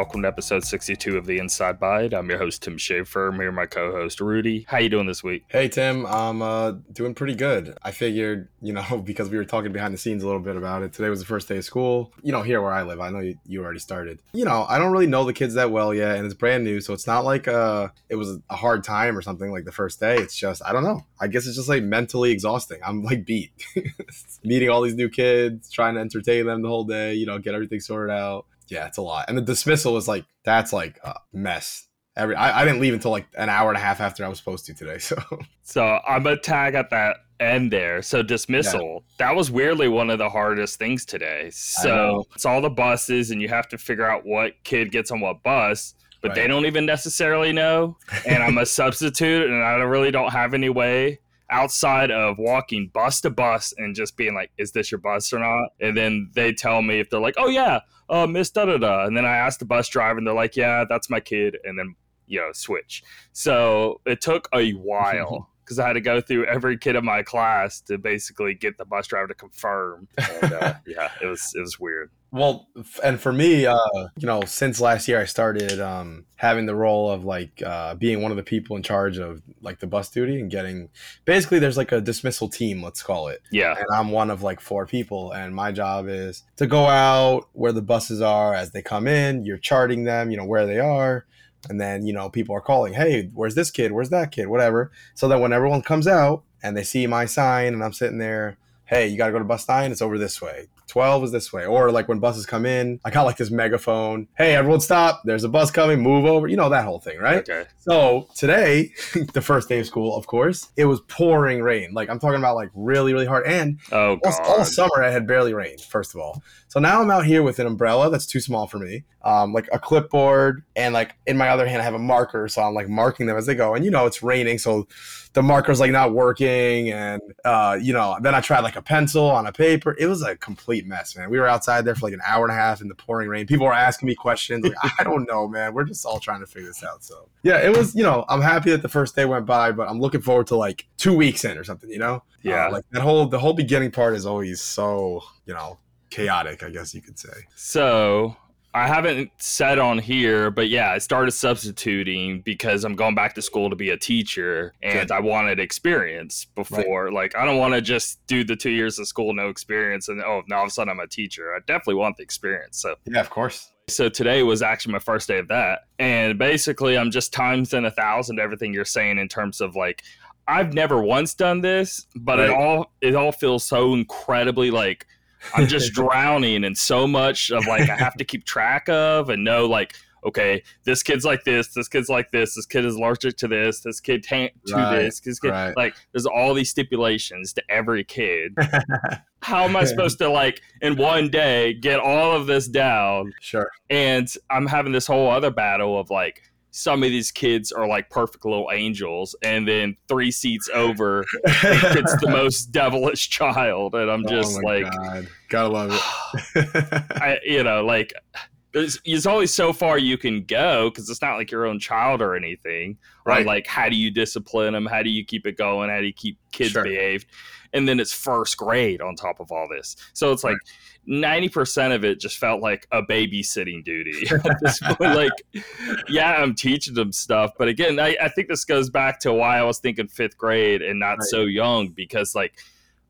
Welcome to episode 62 of the Inside Bite. I'm your host Tim Schaefer. I'm here with my co-host Rudy. How you doing this week? Hey Tim, I'm uh, doing pretty good. I figured, you know, because we were talking behind the scenes a little bit about it. Today was the first day of school. You know, here where I live, I know you, you already started. You know, I don't really know the kids that well yet, and it's brand new, so it's not like uh, it was a hard time or something like the first day. It's just I don't know. I guess it's just like mentally exhausting. I'm like beat, meeting all these new kids, trying to entertain them the whole day. You know, get everything sorted out yeah, it's a lot. And the dismissal was like that's like a mess. Every I, I didn't leave until like an hour and a half after I was supposed to today. So So I'm a tag at that end there. So dismissal, that was weirdly one of the hardest things today. So it's all the buses and you have to figure out what kid gets on what bus. But they don't even necessarily know. And I'm a substitute and I really don't have any way outside of walking bus to bus and just being like, is this your bus or not? And then they tell me if they're like, oh yeah, uh, Miss da da da. And then I ask the bus driver and they're like, yeah, that's my kid. And then, you know, switch. So it took a while because I had to go through every kid in my class to basically get the bus driver to confirm. And, uh, yeah, it was, it was weird. Well, and for me, uh, you know, since last year, I started um, having the role of like uh, being one of the people in charge of like the bus duty and getting. Basically, there's like a dismissal team, let's call it, Yeah. and I'm one of like four people, and my job is to go out where the buses are as they come in. You're charting them, you know, where they are, and then you know people are calling, hey, where's this kid? Where's that kid? Whatever. So that when everyone comes out and they see my sign, and I'm sitting there hey, you got to go to bus nine. It's over this way. 12 is this way. Or like when buses come in, I got like this megaphone. Hey, everyone stop. There's a bus coming. Move over. You know, that whole thing, right? Okay. So today, the first day of school, of course, it was pouring rain. Like I'm talking about like really, really hard. And Oh, all, all summer it had barely rained, first of all. So now I'm out here with an umbrella that's too small for me, um, like a clipboard, and like in my other hand I have a marker, so I'm like marking them as they go. And you know it's raining, so the marker's like not working, and uh, you know then I tried like a pencil on a paper. It was a complete mess, man. We were outside there for like an hour and a half in the pouring rain. People were asking me questions. Like I don't know, man. We're just all trying to figure this out. So yeah, it was. You know, I'm happy that the first day went by, but I'm looking forward to like two weeks in or something. You know. Yeah. Uh, like that whole the whole beginning part is always so you know chaotic. I guess you could say. So I haven't said on here, but yeah, I started substituting because I'm going back to school to be a teacher and Good. I wanted experience before. Like, I don't want to just do the two years of school, no experience, and oh, now all of a sudden I'm a teacher. I definitely want the experience. So, Yeah, of course. so today was actually my first day of that. And basically, I'm just times in a thousand everything you're saying in terms of like, I've never once done this, but it all it all feels so incredibly like I'm just drowning in so much of like I have to keep track of and know like okay this kid's like this this kid's like this this kid is allergic to this this kid can't to Right, this this kid right. like there's all these stipulations to every kid how am I supposed to like in one day get all of this down Sure. and I'm having this whole other battle of like some of these kids are like perfect little angels and then three seats over it's the most devilish child and i'm oh just oh like God. gotta love it. I, you know like there's, there's only so far you can go because it's not like your own child or anything right Right. like how do you discipline them how do you keep it going how do you keep kids Sure. behaved and then it's first grade on top of all this so it's like 90% of it just felt like a babysitting duty at this point. Like yeah i'm teaching them stuff but again I, I think this goes back to why i was thinking fifth grade and not Right. so young because like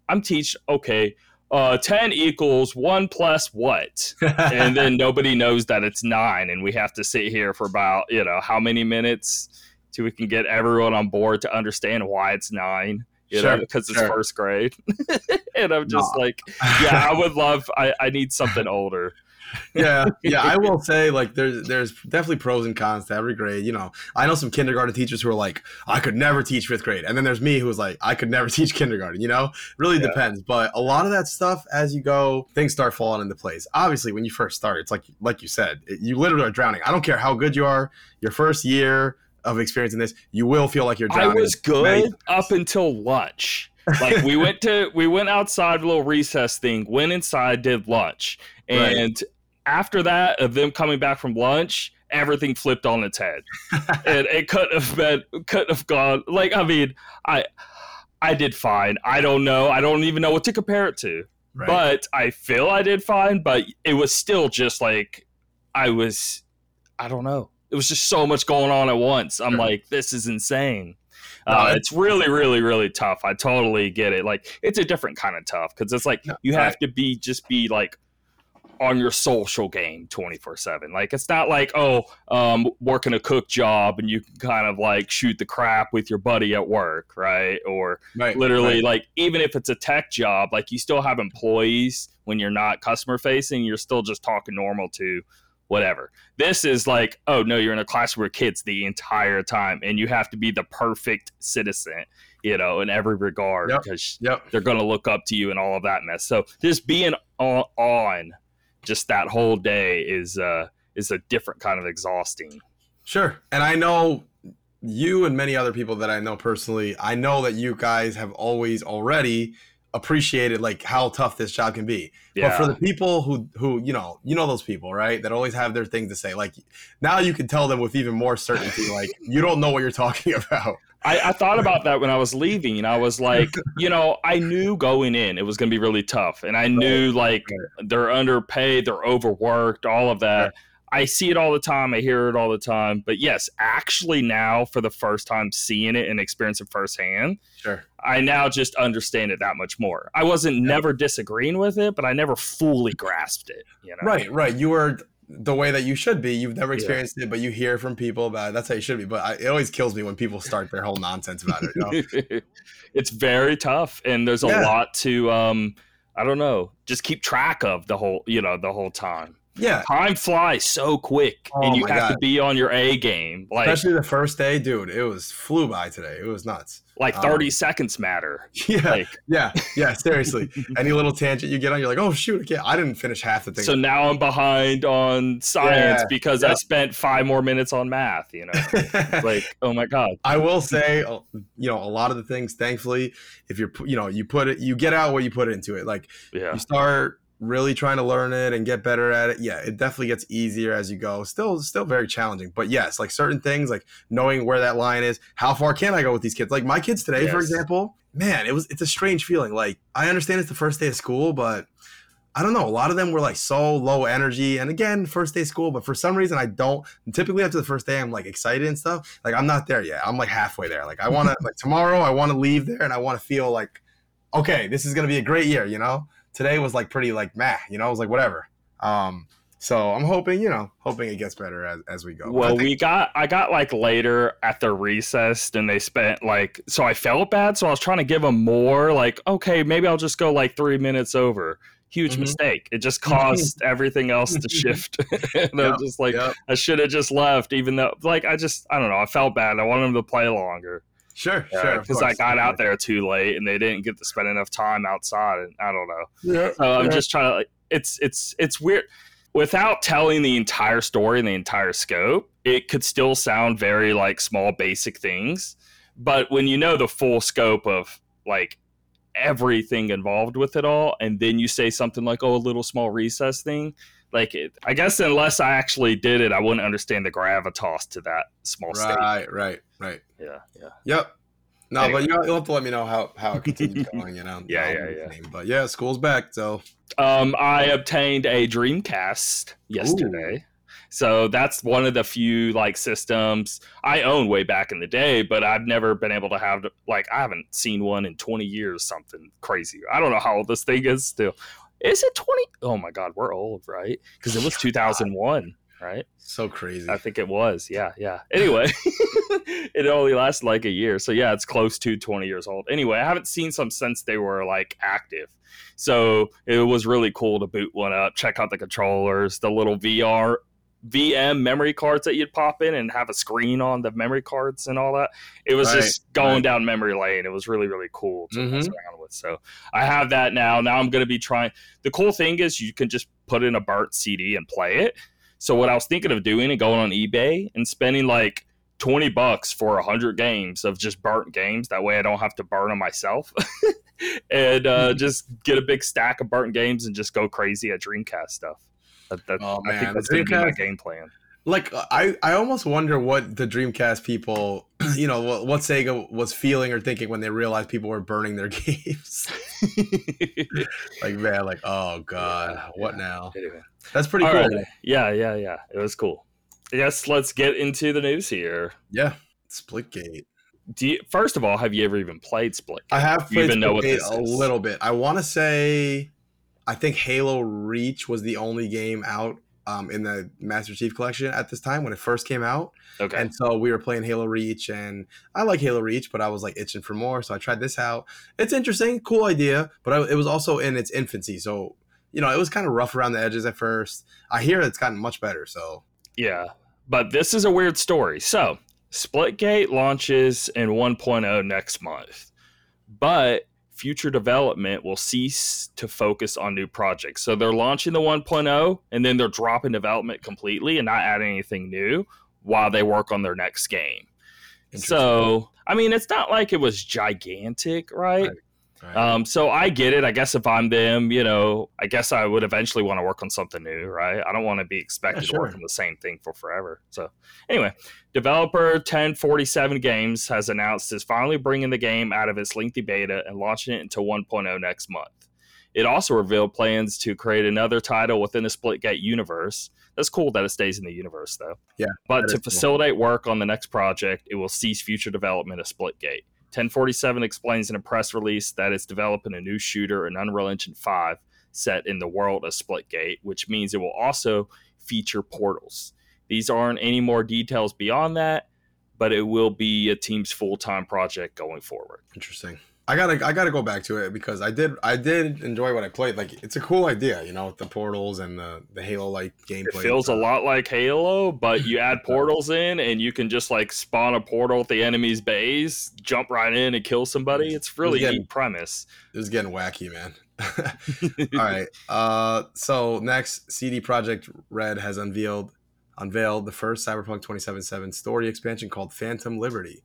i'm teach okay uh 10 equals 1 plus what? And then nobody knows that it's 9 and we have to sit here for about you know how many minutes till we can get everyone on board to understand why it's 9 you know Sure, because it's first grade and i'm just like yeah i would love I, I need something older yeah, yeah. I will say like there's there's definitely pros and cons to every grade. You know, I know some kindergarten teachers who are like, I could never teach fifth grade, and then there's me who's like, I could never teach kindergarten. You know, really Yeah. depends. But a lot of that stuff, as you go, things start falling into place. Obviously, when you first start, it's like like you said, it, you literally are drowning. I don't care how good you are. Your first year of experiencing this, you will feel like you're I was good up until lunch. Like we went to we went outside a little recess thing, went inside, did lunch. Right. And after that, of them coming back from lunch, everything flipped on its head. and it couldn't have been couldn't have gone like I mean, I I did fine. I don't know. I don't even know what to compare it to. Right. But I feel I did fine, but it was still just like I was I don't know. It was just so much going on at once. I'm Sure. like, this is insane. Uh, it's- really, really, really tough. I totally get it. Like, it's a different kind of tough because it's like you have to be just be like on your social game 24 7 like it's not like oh um working a cook job and you can kind of like shoot the crap with your buddy at work right or Right. literally right. like even if it's a tech job like you still have employees when you're not customer facing you're still just talking normal to whatever this is like oh no you're in a class where kids the entire time and you have to be the perfect citizen you know in every regard Yep. because Yep. they're going to look up to you and all of that mess so just being on, on just that whole day is uh is a different kind of exhausting Sure. And I know you and many other people that I know personally, I know that you guys have always already appreciated like how tough this job can be. yeah But for the people who who you know, you know those people, right? That always have their things to say. Like now you can tell them with even more certainty like you don't know what you're talking about. I, I thought about that when I was leaving, and I was like, you know, I knew going in it was going to be really tough, and I knew like they're underpaid, they're overworked, all of that. Right. I see it all the time, I hear it all the time. But yes, actually, now for the first time seeing it and experiencing it firsthand, Sure. I now just understand it that much more. I wasn't Yeah. never disagreeing with it, but I never fully grasped it. You know, Right, right. You were the way that you should be. You've never Yeah. experienced it, but you hear from people about it. That's how you should be. But I, it always kills me when people start their whole nonsense about it. You know? it's very tough and there's a Yeah. lot to um i don't know just keep track of the whole you know the whole time yeah. time flies so quick Oh and you have to be on your a game like Especially the first day, dude. It was flew by today. It was nuts. like um, 30 seconds matter Yeah, like yeah, yeah. Seriously, any little tangent you get on, you're like, oh shoot, I, can't, I didn't finish half the thing. so now i'm behind on science Yeah, because i spent five more minutes on math you know like oh my god I will say, uh, you know, a lot of the things. Thankfully, if you're, you know, you put it, you get out what you put into it. Like yeah you start really trying to learn it and get better at it. Yeah, it definitely gets easier as you go. Still, still very challenging. But yes, like certain things, like knowing where that line is. How far can I go with these kids? Like my kids today, for example. Man, it was. It's a strange feeling. Like I understand it's the first day of school, but. I don't know. A lot of them were like so low energy. And again, first day of school, but for some reason I don't typically after the first day I'm like excited and stuff. Like I'm not there yet. I'm like halfway there. Like I wanna like tomorrow I wanna leave there and I wanna feel like, okay, this is gonna be a great year, you know? Today was like pretty like meh, you know, it was like whatever. Um so I'm hoping, you know, hoping it gets better as, as we go. Well, think- we got I got like later at the recess, and they spent like so I felt bad, so I was trying to give them more. Like, okay, maybe I'll just go like three minutes over. Huge Mhm. mistake. It just caused everything else to shift. and Yep, I'm just like, Yep. I should have just left, even though like I just I don't know. I felt bad. I wanted them to play longer Sure, sure. because I got out there too late, and they didn't get to spend enough time outside. And I don't know. Yeah. So I'm yeah. just trying to like it's it's it's weird without telling the entire story and the entire scope. It could still sound very like small basic things, but when you know the full scope of like everything involved with it all, and then you say something like oh a little small recess thing. Like it, I guess unless I actually did it, I wouldn't understand the gravitas to that small state. Right, right, right. Yeah, yeah. Yep. No, Anyway. but you, you'll have to let me know how, how it continues going, you know. Yeah, yeah, yeah. listening. But yeah, school's back, so Um, I obtained a Dreamcast yesterday. So that's one of the few like systems I own way back in the day, but I've never been able to have like I haven't seen one in 20 years, something crazy. I don't know how old this thing is still. Is it 20? Oh my god, we're old, right? Because it was 2001, right? so crazy. I think it was. Yeah, yeah. Anyway, it only lasted like a year. So yeah, it's close to 20 years old. Anyway, I haven't seen some since they were like active. So it was really cool to boot one up, check out the controllers, the little VR VM memory cards that you'd pop in and have a screen on the memory cards and all that. It was Right, just going right. down memory lane. It was really, really cool to mess Mhm. around with. So I have that now. Now I'm going to be trying. The cool thing is you can just put in a burnt CD and play it. So what I was thinking of doing and going on eBay and spending like 20 bucks for 100 games of just burnt games. That way I don't have to burn them myself. and uh, just get a big stack of burnt games and just go crazy at Dreamcast stuff. That, that, Oh, I think that's going to be my game plan. Like I, I almost wonder what the Dreamcast people, you know, what, what Sega was feeling or thinking when they realized people were burning their games. like man, like oh god, Yeah, what yeah. now? Anyway. That's pretty All cool. right. Yeah, yeah, yeah. It was cool. Yes, let's get into the news here. Yeah, Splitgate. Do you, first of all, have you ever even played Split? I have played even know what this a is? little bit. I want to say, I think Halo Reach was the only game out um, in the Master Chief Collection at this time when it first came out. Okay. And so we were playing Halo Reach, and I like Halo Reach, but I was like itching for more. So I tried this out. It's interesting, cool idea, but I, it was also in its infancy. So, you know, it was kind of rough around the edges at first. I hear it's gotten much better. So, Yeah, but this is a weird story. So, Splitgate launches in 1.0 next month, but future development will cease to focus on new projects. So, they're launching the 1.0 and then they're dropping development completely and not adding anything new while they work on their next game. So, I mean, it's not like it was gigantic, right? Right. Right. Um, so I get it. I guess if I'm them, you know, I guess I would eventually want to work on something new, right? I don't want to be expected Yeah, to work on the same thing for forever. So anyway, developer 1047 Games has announced is finally bringing the game out of its lengthy beta and launching it into 1.0 next month. It also revealed plans to create another title within the Splitgate universe. That's cool that it stays in the universe, though. Yeah, But to is cool. facilitate work on the next project, it will cease future development of Splitgate. 1047 explains in a press release that it's developing a new shooter in Unreal Engine 5 set in the world of Splitgate, which means it will also feature portals. These aren't any more details beyond that, but it will be a team's full-time project going forward. Interesting. I gotta I gotta go back to it because I did I did enjoy what I played. Like it's a cool idea, you know, with the portals and the the Halo like gameplay. It feels a lot like Halo, but you add portals in and you can just like spawn a portal at the enemy's base, jump right in and kill somebody. It's really Yeah. neat premise. It was getting wacky, man. All right. Uh, so next, CD Projekt Red has unveiled unveiled the first Cyberpunk 2077 story expansion called Phantom Liberty.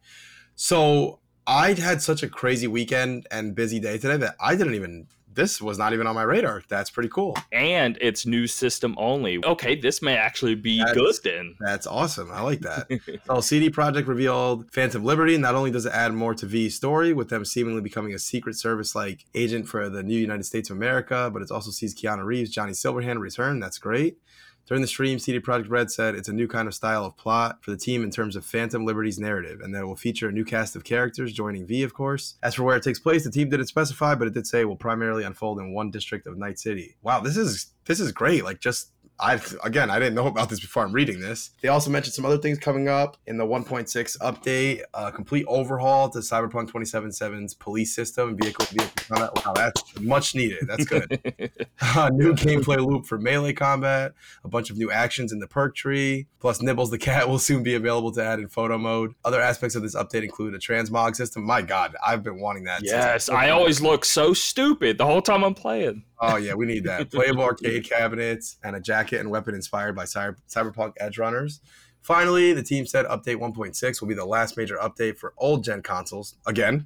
So I had such a crazy weekend and busy day today that I didn't even. This was not even on my radar. That's pretty cool. and it's new system only. Okay, this may actually be That's- good then. That's awesome. I like that. So CD Projekt revealed Phantom Liberty. Not only does it add more to V's story, with them seemingly becoming a secret service like agent for the new United States of America, but it also sees Keanu Reeves, Johnny Silverhand return. That's great. During the stream, CD Projekt Red said it's a new kind of style of plot for the team in terms of Phantom Liberty's narrative, and that it will feature a new cast of characters joining V, of course. As for where it takes place, the team didn't specify, but it did say it will primarily unfold in one district of Night City. Wow, this is this is great. Like just I again, I didn't know about this before I'm reading this. They also mentioned some other things coming up in the 1.6 update, a complete overhaul to Cyberpunk 2077's police system and vehicle vehicle combat. Wow, that's much needed. That's good. a new gameplay loop for melee combat, a bunch of new actions in the perk tree, plus Nibbles the cat will soon be available to add in photo mode. Other aspects of this update include a transmog system. My God, I've been wanting that. since yes, I always look so stupid the whole time I'm playing. Oh yeah, we need that. Playable arcade cabinets and a jacket and weapon inspired by Cyber- Cyberpunk Edgerunners. Finally, the team said update 1.6 will be the last major update for old gen consoles. Again,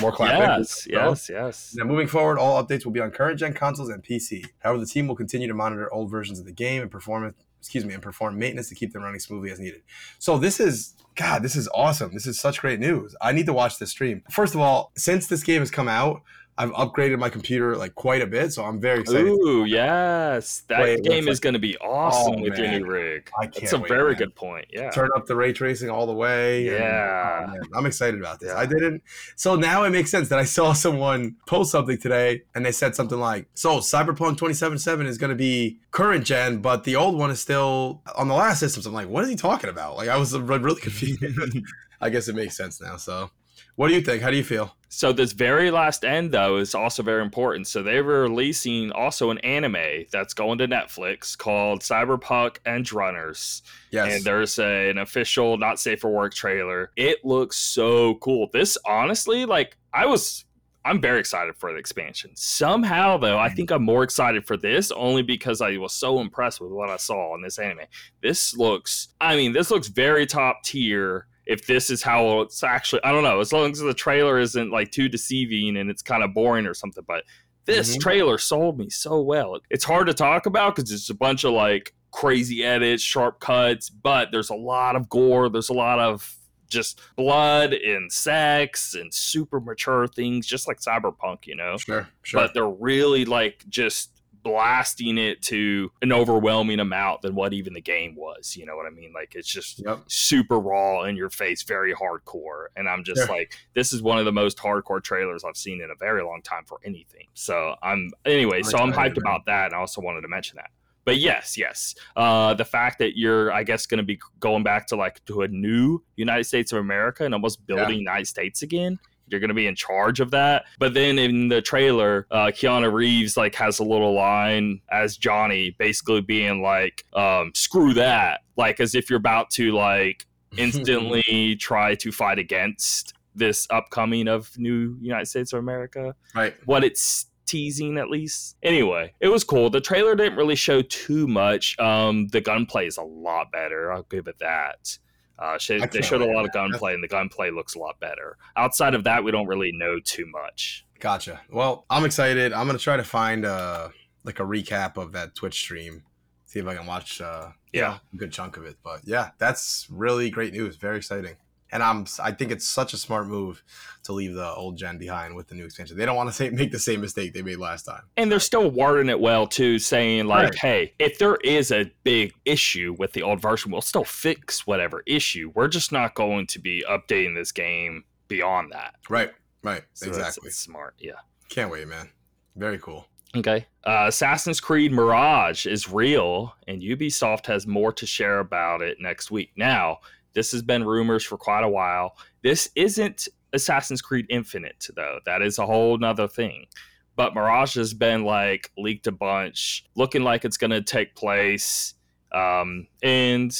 more clapping. Yes, yes, yes. Now, moving forward, all updates will be on current gen consoles and PC. However, the team will continue to monitor old versions of the game and perform excuse me and perform maintenance to keep them running smoothly as needed. So this is God, this is awesome. This is such great news. I need to watch this stream. First of all, since this game has come out, I've upgraded my computer like quite a bit, so I'm very excited. Ooh, yes. That game is going to be awesome Oh, with your new rig. I can't a wait, very man. good point. Yeah. Turn up the ray tracing all the way. and- oh, Yeah. oh, I'm excited about this. Yeah. I didn't. So now it makes sense that I saw someone post something today and they said something like, So Cyberpunk 2077 is going to be current gen, but the old one is still on the last systems. I'm like, What is he talking about? Like, I was really confused. I guess it makes sense now. So, what do you think? How do you feel? So this very last end though is also very important. So they were releasing also an anime that's going to Netflix called Cyberpunk Edgerunners. Yes. And there's a, an official not safe for work trailer. It looks so cool. This honestly, like I was I'm very excited for the expansion. Somehow though, I mm. think I'm more excited for this only because I was so impressed with what I saw in this anime. This looks I mean, this looks very top tier if this is how it's actually I don't know, as long as the trailer isn't like too deceiving and it's kind of boring or something, but this Mhm. trailer sold me so well. It's hard to talk about because it's a bunch of like crazy edits, sharp cuts, but there's a lot of gore. There's a lot of just blood and sex and super mature things, just like Cyberpunk, you know. sure. Sure. But they're really like just blasting it to an overwhelming amount than what even the game was. You know what I mean? Like it's just Yep. super raw in your face, very hardcore. And I'm just Sure. like, this is one of the most hardcore trailers I've seen in a very long time for anything. So I'm anyway, so I'm hyped about that. And I also wanted to mention that. But yes, yes, uh, the fact that you're, I guess, going to be going back to like to a new United States of America and almost building United States again. You're going to be in charge of that. But then in the trailer, uh, Keanu Reeves like has a little line as Johnny, basically being like, um, "Screw that!" Like as if you're about to like instantly try to fight against this upcoming of new United States of America right. what it's teasing at least. Anyway, it was cool. The trailer didn't really show too much. Um, the gunplay is a lot better. I'll give it that. Uh, they showed a lot of gunplay, and the gunplay looks a lot better. Outside of that, we don't really know too much. Gotcha. Well, I'm excited. I'm gonna try to find uh like a recap of that Twitch stream. See if I can watch uh you Yeah. know, a good chunk of it. But yeah, that's really great news. Very exciting. And I'm I think it's such a smart move to leave the old gen behind with the new expansion. They don't want to say make the same mistake they made last time. And they're still wording it well too, saying like, Right. "Hey, if there is a big issue with the old version, we'll still fix whatever issue. We're just not going to be updating this game beyond that." Right. Right. So that's- exactly. it's smart. Yeah. Can't wait, man. Very cool. Okay. Uh, Assassin's Creed Mirage is real, and Ubisoft has more to share about it next week. Now, this has been rumors for quite a while. This isn't Assassin's Creed Infinite, though. That is a whole nother thing. But Mirage has been like leaked a bunch, looking like it's going to take place. Um, and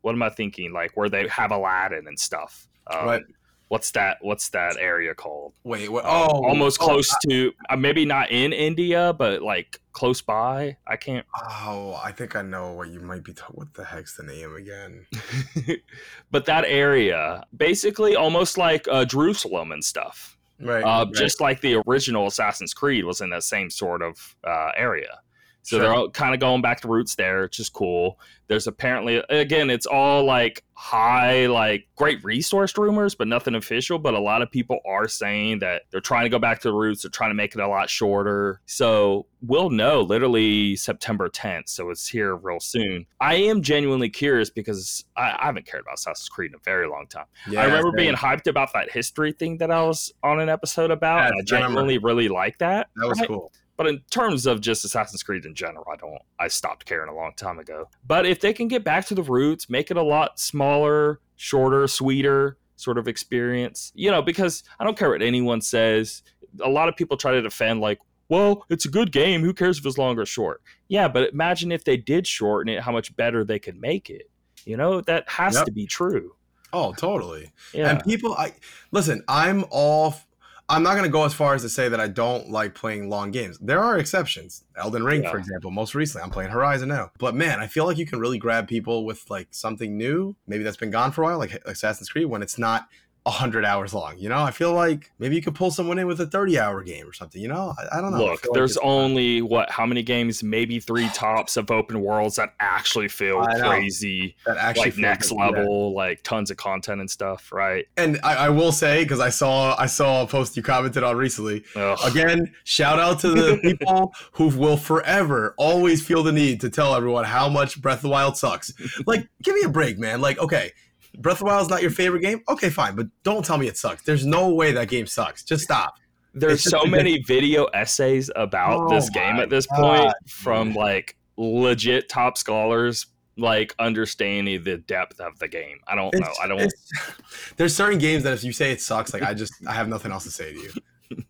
what am I thinking? Like where they have Aladdin and stuff. Um, Right. What's that? What's that area called? Wait, what Um, oh almost oh, close to uh, maybe not in India, but like close by. I can't. Oh, I think I know what you might be. Ta- what the heck's the name again? but that area, basically, almost like uh, Jerusalem and stuff. Right. Uh, right. Just like the original Assassin's Creed was in that same sort of uh, area. So Sure. they're all kind of going back to roots there, which is cool. There's apparently again, it's all like high, like great resourced rumors, but nothing official. But a lot of people are saying that they're trying to go back to the roots. They're trying to make it a lot shorter. So we'll know literally September 10th. So it's here real soon. I am genuinely curious because I, I haven't cared about Assassin's Creed in a very long time. Yeah, I remember being hyped about that history thing that I was on an episode about. Yes, and I I genuinely really like that. that was right? cool. But in terms of just Assassin's Creed in general, I don't. I stopped caring a long time ago. But if they can get back to the roots, make it a lot smaller, shorter, sweeter sort of experience, you know, because I don't care what anyone says. A lot of people try to defend like, well, it's a good game. Who cares if it's long or short? Yeah, but imagine if they did shorten it, how much better they could make it. You know, that has Yep. to be true. Oh, totally. Yeah. And people, I listen. I'm all. I'm not gonna go as far as to say that I don't like playing long games. There are exceptions. Elden Ring, for example. Most recently, I'm playing Horizon now. But man, I feel like you can really grab people with like something new, maybe that's been gone for a while, like Assassin's Creed, when it's not hundred hours long. You know, I feel like maybe you could pull someone in with a 30 hour game or something. You know, I, I don't know. Look, like there's it's- only what? How many games? Maybe three tops of open worlds that actually feel crazy, that actually like next good, yeah. level, like tons of content and stuff, right? And I, I will say because I saw I saw a post you commented on recently. Ugh. Again, shout out to the people who will forever always feel the need to tell everyone how much Breath of the Wild sucks. Like, give me a break, man. Like, okay, Breath of the Wild is not your favorite game. Okay, fine, but don't tell me it sucks. There's no way that game sucks. Just stop. There's just so many video essays about Oh this game at this point from like legit top scholars, like understanding the depth of the game. I don't know. I don't. there's certain games that if you say it sucks, like I just I have nothing else to say to you.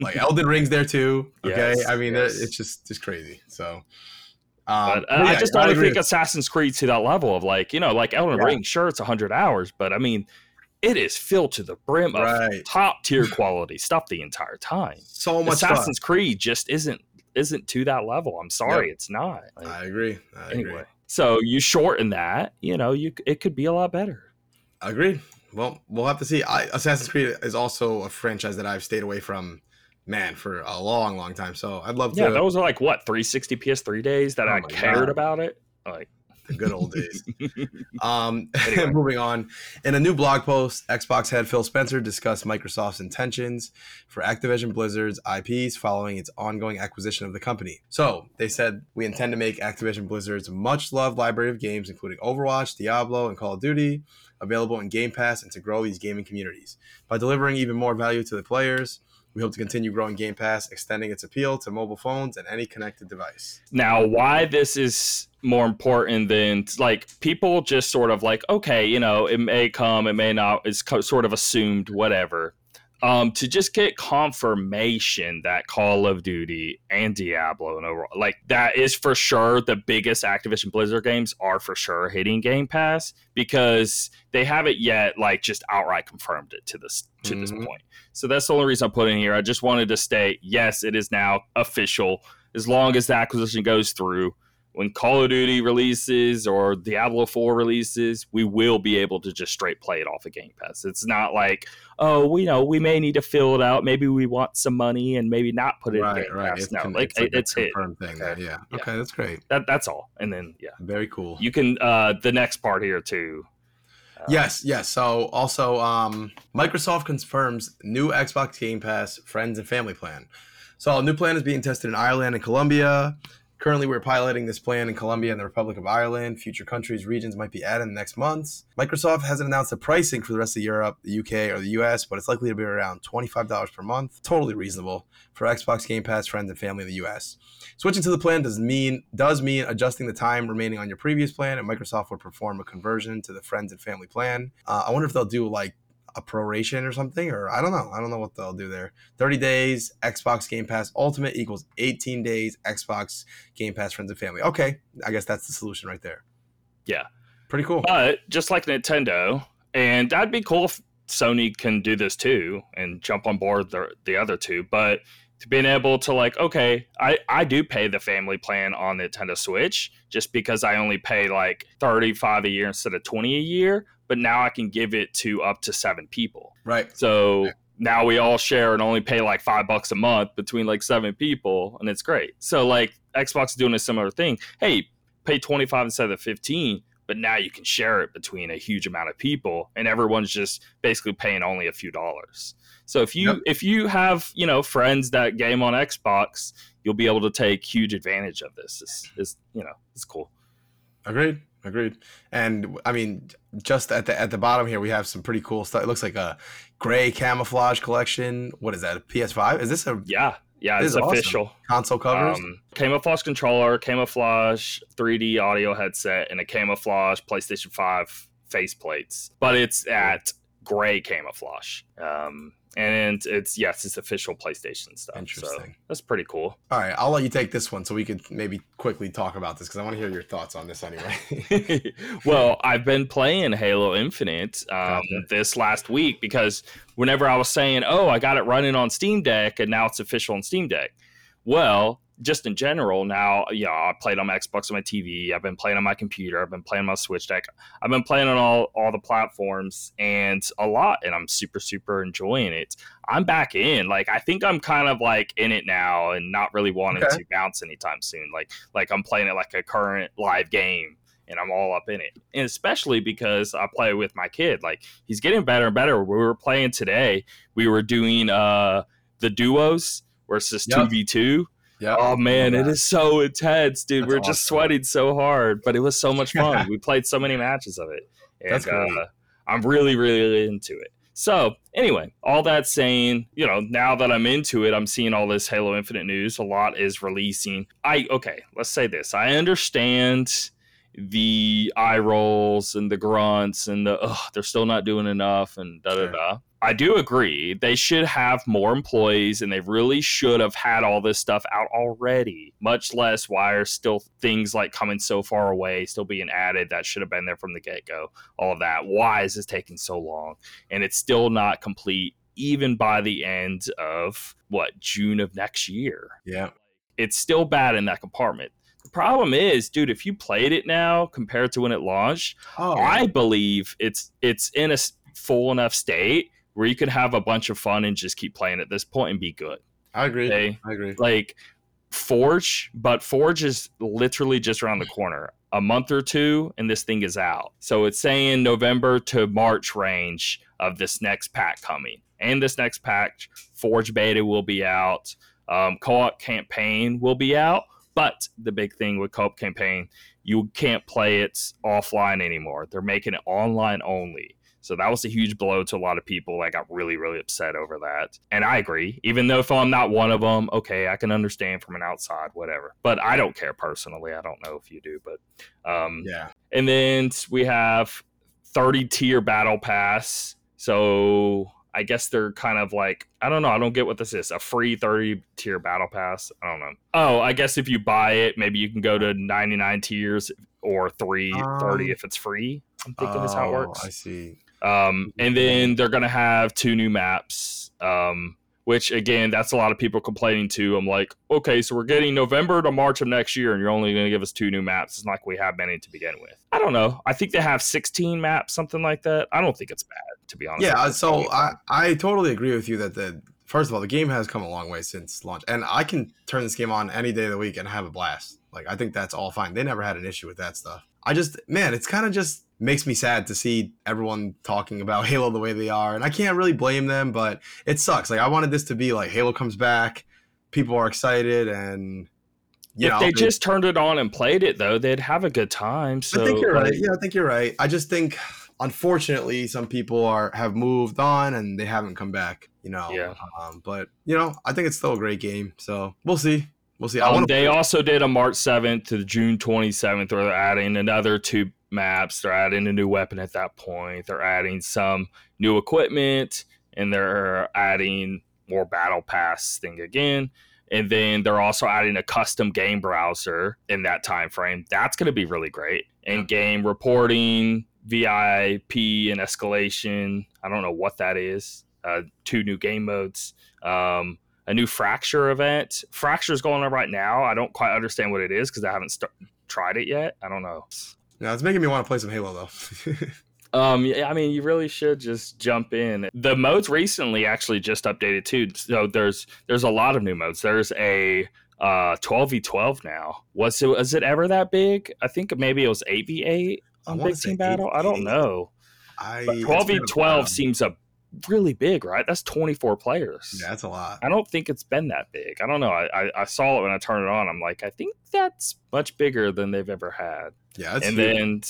Like Elden Ring's there too. Okay, Yes, I mean yes. it's just just crazy. So. Um, But uh, I just don't agree think Assassin's Creed to that level of like, you know, like Elden Yeah. Ring, sure, it's 100 hours, but I mean, it is filled to the brim of Right. top tier quality stuff the entire time. so much fun. Assassin's Creed just isn't isn't to that level. I'm sorry, it's not. Like, I agree. I agree. anyway, so you shorten that, you know, you it could be a lot better. Agreed. Well, we'll have to see. I, Assassin's Creed is also a franchise that I've stayed away from, man, for a long, long time. So I'd love Yeah, to. those are like what 360 PS3 days that Oh I cared God. about it. Like, the good old days. Um, moving on. In a new blog post, Xbox head Phil Spencer discussed Microsoft's intentions for Activision Blizzard's IPs following its ongoing acquisition of the company. So they said we intend to make Activision Blizzard's much loved library of games, including Overwatch, Diablo, and Call of Duty, available in Game Pass and to grow these gaming communities. By delivering even more value to the players, we hope to continue growing Game Pass, extending its appeal to mobile phones and any connected device. Now, why this is more important than like people just sort of like, okay, you know, it may come, it may not, it's sort of assumed, whatever. Um, to just get confirmation that Call of Duty and Diablo and overall, like that is for sure the biggest Activision Blizzard games are for sure hitting Game Pass because they haven't yet like just outright confirmed it to this to mm-hmm. this point. So that's the only reason I put in here. I just wanted to state, yes, it is now official. As long as the acquisition goes through, when Call of Duty releases or Diablo 4 releases, we will be able to just straight play it off of Game Pass. It's not like, oh, we know we may need to fill it out. Maybe we want some money and maybe not put it right, in Game right. Pass. It's no, con- like, it's, like it's hit. Thing okay. yeah. yeah. Okay, that's great. That, that's all. And then yeah, very cool. You can uh the next part here too. Uh, yes, yes. So also, um, Microsoft confirms new Xbox Game Pass Friends and Family plan. So a new plan is being tested in Ireland and Colombia. Currently, we're piloting this plan in Colombia and the Republic of Ireland. Future countries, regions might be added in the next months. Microsoft hasn't announced the pricing for the rest of Europe, the UK, or the US, but it's likely to be around $25 per month. Totally reasonable for Xbox Game Pass friends and family in the US. Switching to the plan does mean does mean adjusting the time remaining on your previous plan, and Microsoft would perform a conversion to the friends and family plan. Uh, I wonder if they'll do like a proration or something, or I don't know. I don't know what they'll do there. 30 days, Xbox Game Pass Ultimate equals 18 days, Xbox Game Pass Friends and Family. Okay, I guess that's the solution right there. Yeah. Pretty cool. But just like Nintendo, and that'd be cool if Sony can do this too and jump on board the, the other two, but to being able to like okay I, I do pay the family plan on the nintendo switch just because i only pay like 35 a year instead of 20 a year but now i can give it to up to seven people right so now we all share and only pay like five bucks a month between like seven people and it's great so like xbox is doing a similar thing hey pay 25 instead of 15 but now you can share it between a huge amount of people and everyone's just basically paying only a few dollars so if you yep. if you have you know friends that game on Xbox, you'll be able to take huge advantage of this. Is is you know it's cool. Agreed. Agreed. And I mean, just at the at the bottom here, we have some pretty cool stuff. It looks like a gray camouflage collection. What is that? A PS5? Is this a yeah? Yeah, it's official. Awesome. Console covers. Um, camouflage controller, camouflage 3D audio headset, and a camouflage PlayStation 5 faceplates. But it's at gray camouflage. Um, and it's yes, it's official PlayStation stuff. Interesting. So that's pretty cool. All right, I'll let you take this one so we could maybe quickly talk about this because I want to hear your thoughts on this anyway. well, I've been playing Halo Infinite um, gotcha. this last week because whenever I was saying, "Oh, I got it running on Steam Deck," and now it's official on Steam Deck. Well, just in general now yeah i played on my xbox on my tv i've been playing on my computer i've been playing on my switch deck i've been playing on all, all the platforms and a lot and i'm super super enjoying it i'm back in like i think i'm kind of like in it now and not really wanting okay. to bounce anytime soon like like i'm playing it like a current live game and I'm all up in it. And especially because I play with my kid. Like he's getting better and better. We were playing today. We were doing uh the duos versus two v two yeah. Oh man, it is so intense, dude. That's We're awesome. just sweating so hard, but it was so much fun. we played so many matches of it. And That's cool. uh, I'm really, really into it. So, anyway, all that saying, you know, now that I'm into it, I'm seeing all this Halo Infinite news. A lot is releasing. I okay, let's say this. I understand the eye rolls and the grunts and the oh, they're still not doing enough and da da da. I do agree. They should have more employees and they really should have had all this stuff out already. Much less why are still things like coming so far away, still being added that should have been there from the get go. All of that. Why is this taking so long? And it's still not complete even by the end of what, June of next year. Yeah. It's still bad in that compartment. The problem is, dude, if you played it now compared to when it launched, oh. I believe it's it's in a full enough state where you could have a bunch of fun and just keep playing at this point and be good. I agree. Okay? I agree. Like Forge, but Forge is literally just around the corner. a month or two and this thing is out. So it's saying November to March range of this next pack coming. And this next pack, Forge Beta will be out. Um, co-op campaign will be out. But the big thing with co-op campaign, you can't play it offline anymore. They're making it online only. So that was a huge blow to a lot of people. I got really, really upset over that. And I agree. Even though if I'm not one of them, okay, I can understand from an outside, whatever. But I don't care personally. I don't know if you do, but um, Yeah. and then we have 30 tier battle pass. So I guess they're kind of like, I don't know. I don't get what this is. A free 30 tier battle pass. I don't know. Oh, I guess if you buy it, maybe you can go to 99 tiers or 330 Um, if it's free. I'm thinking that's how it Oh, works. I see. Um, and then they're going to have two new maps, um, which again, that's a lot of people complaining too. I'm like, okay, so we're getting November to March of next year, and you're only going to give us two new maps. It's not like we have many to begin with. I don't know. I think they have 16 maps, something like that. I don't think it's bad, to be honest. Yeah, so I, I totally agree with you that the first of all the game has come a long way since launch, and I can turn this game on any day of the week and have a blast. Like I think that's all fine. They never had an issue with that stuff. I just man, it's kind of just makes me sad to see everyone talking about Halo the way they are, and I can't really blame them, but it sucks. Like I wanted this to be like Halo comes back, people are excited, and you if know they just turned it on and played it, though, they'd have a good time. So I think you're like, right. Yeah, I think you're right. I just think, unfortunately, some people are have moved on and they haven't come back. You know. Yeah. Um, but you know, I think it's still a great game. So we'll see. We'll see. Um, they also did a March 7th to June 27th, where they're adding another two maps. They're adding a new weapon at that point. They're adding some new equipment, and they're adding more battle pass thing again. And then they're also adding a custom game browser in that time frame. That's going to be really great. And game reporting, VIP, and escalation. I don't know what that is. Uh, two new game modes. Um, a new fracture event. Fracture's going on right now. I don't quite understand what it is because I haven't st- tried it yet. I don't know. No, it's making me want to play some Halo though. Um, yeah, I mean, you really should just jump in. The modes recently actually just updated too. So there's there's a lot of new modes. There's a uh 12v12 now. Was it was it ever that big? I think maybe it was 8v8 I on Big Team Battle. I don't 8v8. know. I But it's been a 12v12 seems a really big, right? That's 24 players. Yeah, that's a lot. I don't think it's been that big. I don't know. I, I, I saw it when I turned it on. I'm like, I think that's much bigger than they've ever had. Yeah, that's and then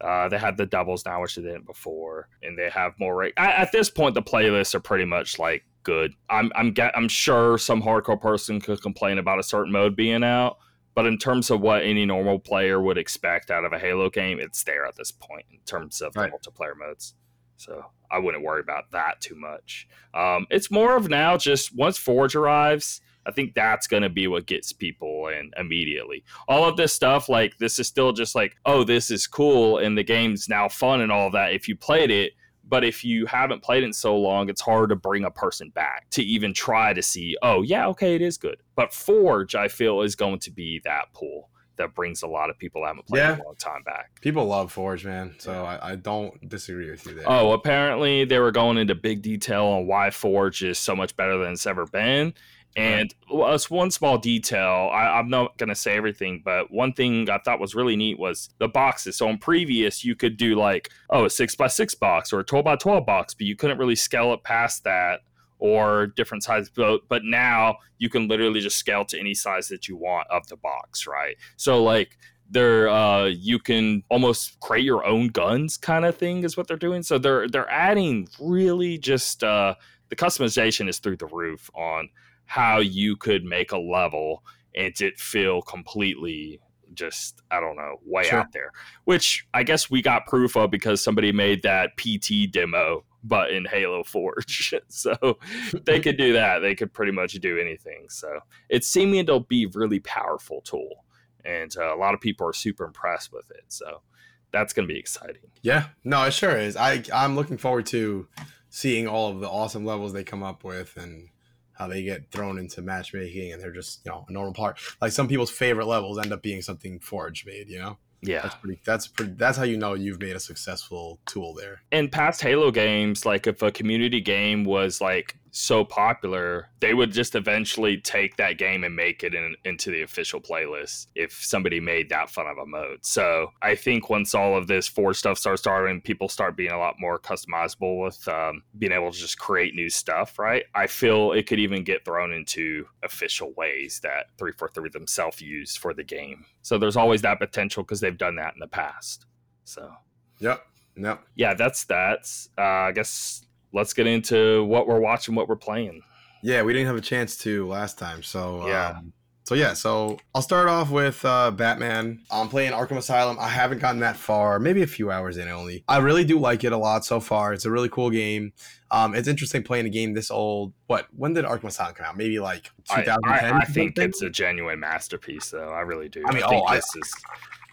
uh, they had the doubles now, which they didn't before, and they have more. Ra- I, at this point, the playlists are pretty much like good. I'm I'm get, I'm sure some hardcore person could complain about a certain mode being out, but in terms of what any normal player would expect out of a Halo game, it's there at this point in terms of Right. the multiplayer modes. So I wouldn't worry about that too much. Um, it's more of now just once Forge arrives, I think that's going to be what gets people in immediately. All of this stuff, like this is still just like, oh, this is cool, and the game's now fun and all that if you played it. But if you haven't played it in so long, it's hard to bring a person back to even try to see, oh, yeah, okay, it is good. But Forge, I feel, is going to be that pool that brings a lot of people that haven't played in Yeah. a long time back. People love Forge, man. So I, I don't disagree with you there. Oh, apparently they were going into big detail on why Forge is so much better than it's ever been. And it's one small detail. I, I'm not going to say everything, but one thing I thought was really neat was the boxes. So in previous, you could do like, oh, a six by six box or a 12 by 12 box, but you couldn't really scale it past that or different size boat. but now you can literally just scale to any size that you want of the box right so like they're uh you can almost create your own guns kind of thing is what they're doing so they're they're adding really just uh the customization is through the roof on how you could make a level and it feel completely just i don't know way Sure. out there. Which i guess we got proof of because somebody made that pt demo but in halo forge. So they could do that. They could pretty much do anything. So it's seeming to be a really powerful tool and uh, a lot of people are super impressed with it. So that's going to be exciting. Yeah, no, it sure is. I I'm looking forward to seeing all of the awesome levels they come up with and how they get thrown into matchmaking and they're just you know a normal part. Like some people's favorite levels end up being something Forge made. You know, yeah that's pretty. That's pretty. That's how you know you've made a successful tool there. in past Halo games, like if a community game was like so popular, they would just eventually take that game and make it in, into the official playlist if somebody made that fun of a mode. So I think once all of this Forge stuff starts starting, people start being a lot more customizable with um, being able to just create new stuff, right? I feel it could even get thrown into official ways that 343 themselves use for the game. So there's always that potential because they've done that in the past. So. Yep. Yep. Yeah, that's that. Uh, I guess let's get into what we're watching, what we're playing. Yeah, we didn't have a chance to last time, so yeah. Um, so yeah, so I'll start off with uh, Batman. I'm playing Arkham Asylum. I haven't gotten that far, maybe a few hours in only. I really do like it a lot so far. It's a really cool game. Um, it's interesting playing a game this old. What? When did Arkham Asylum come out? Maybe like 2010. I, I, I think it's a genuine masterpiece, though. I really do. I mean, I think oh, this is.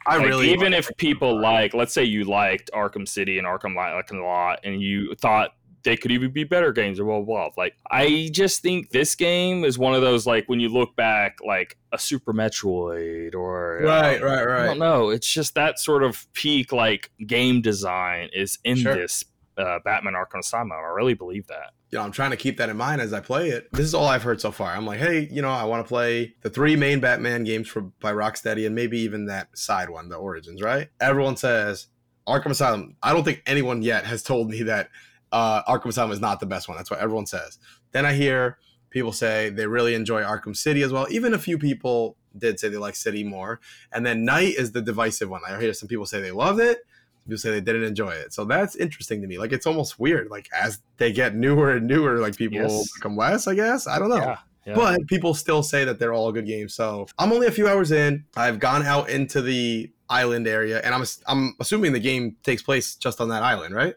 I like, really even if people like, let's say you liked Arkham City and Arkham Knight like a lot, and you thought they could even be better games or blah, blah blah. Like I just think this game is one of those like when you look back, like a Super Metroid or right, um, right, I right. don't know. It's just that sort of peak like game design is in Sure. this uh, Batman Arkham Asylum. I really believe that. you know, I'm trying to keep that in mind as I play it. This is all I've heard so far. I'm like, hey, you know, I want to play the three main Batman games for by Rocksteady and maybe even that side one, the Origins, right? Everyone says Arkham Asylum. I don't think anyone yet has told me that uh, Arkham Asylum is not the best one. That's what everyone says. Then I hear people say they really enjoy Arkham City as well. Even a few people did say they like City more. And then Knight is the divisive one. I hear some people say they love it. People say they didn't enjoy it. So that's interesting to me. Like it's almost weird. Like as they get newer and newer, like people Yes. become less. I guess I don't know. Yeah. yeah. But people still say that they're all good games. So I'm only a few hours in. I've gone out into the island area, and I'm I'm assuming the game takes place just on that island, right?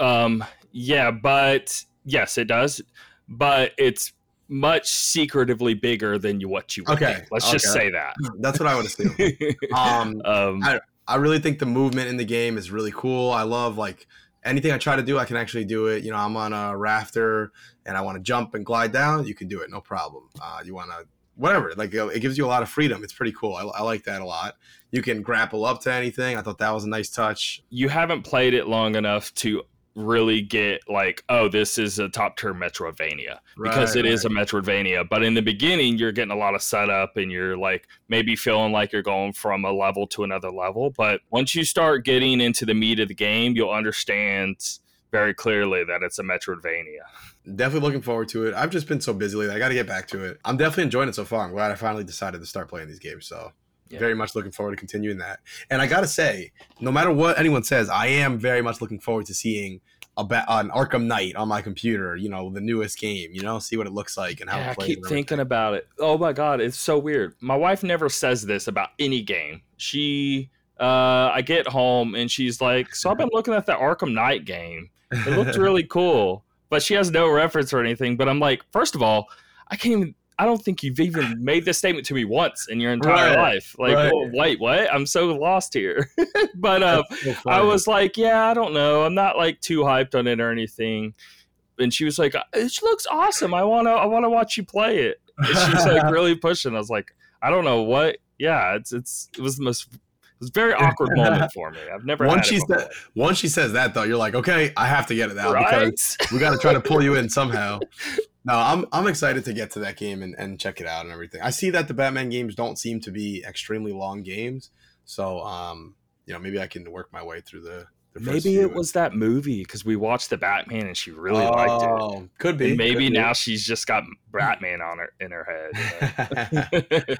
Um, yeah, but yes, it does. But it's much secretively bigger than you, what you would Okay, think. Let's just say that. That's what I would assume. um, um, I- I really think the movement in the game is really cool. I love like anything I try to do, I can actually do it. You know, I'm on a rafter and I want to jump and glide down, you can do it, no problem. Uh, you want to whatever, like it gives you a lot of freedom. It's pretty cool. I, I like that a lot. You can grapple up to anything. I thought that was a nice touch. you haven't played it long enough to really get like, oh, this is a top tier Metroidvania because Right, it is right. a Metroidvania. But in the beginning, you're getting a lot of setup and you're like maybe feeling like you're going from a level to another level. But once you start getting into the meat of the game, you'll understand very clearly that it's a Metroidvania. Definitely looking forward to it. I've just been so busy lately. I got to get back to it. I'm definitely enjoying it so far. I'm glad I finally decided to start playing these games. So, Yeah. very much looking forward to continuing that. And I got to say, no matter what anyone says, I am very much looking forward to seeing a ba- an Arkham Knight on my computer. You know, the newest game. You know, see what it looks like and how Yeah, it I keep thinking about it. Oh my god, it's so weird. My wife never says this about any game. She, uh, I get home and she's like, "So I've been looking at the Arkham Knight game. It looked really cool," but she has no reference or anything. But I'm like, first of all, I can't even. I don't think you've even made this statement to me once in your entire Right, life. Like, right. well, wait, what? I'm so lost here. but uh, so I was like, yeah, I don't know. I'm not like too hyped on it or anything. And she was like, it looks awesome. I wanna, I wanna watch you play it. And she like really pushing. I was like, I don't know what. Yeah, it's it's it was the most. It was a very awkward moment for me. I've never Once had it she said, once she says that though, you're like, okay, I have to get it now right. because we got to try to pull you in somehow. No, I'm I'm excited to get to that game and, and check it out and everything. I see that the Batman games don't seem to be extremely long games, so um, you know, maybe I can work my way through the. the Maybe it was that movie because we watched the Batman and she really liked it. Oh, Could be. And maybe could be. now she's just got Batman on her in her head. you know?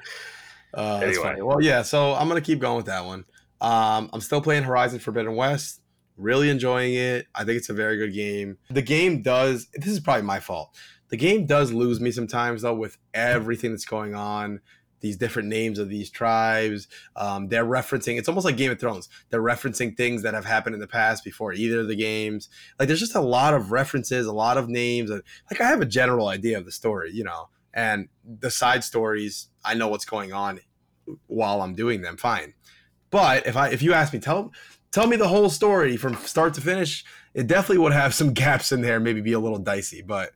uh, Anyway. Well, yeah. So I'm gonna keep going with that one. Um, I'm still playing Horizon Forbidden West. Really enjoying it. I think it's a very good game. The game does. This is probably my fault. The game does lose me sometimes though with everything that's going on. These different names of these tribes. Um, they're referencing. It's almost like Game of Thrones. They're referencing things that have happened in the past before either of the games. Like there's just a lot of references, a lot of names. Like I have a general idea of the story, you know, and the side stories. I know what's going on while I'm doing them. Fine, but if I if you ask me, tell tell me the whole story from start to finish. It definitely would have some gaps in there, maybe be a little dicey, but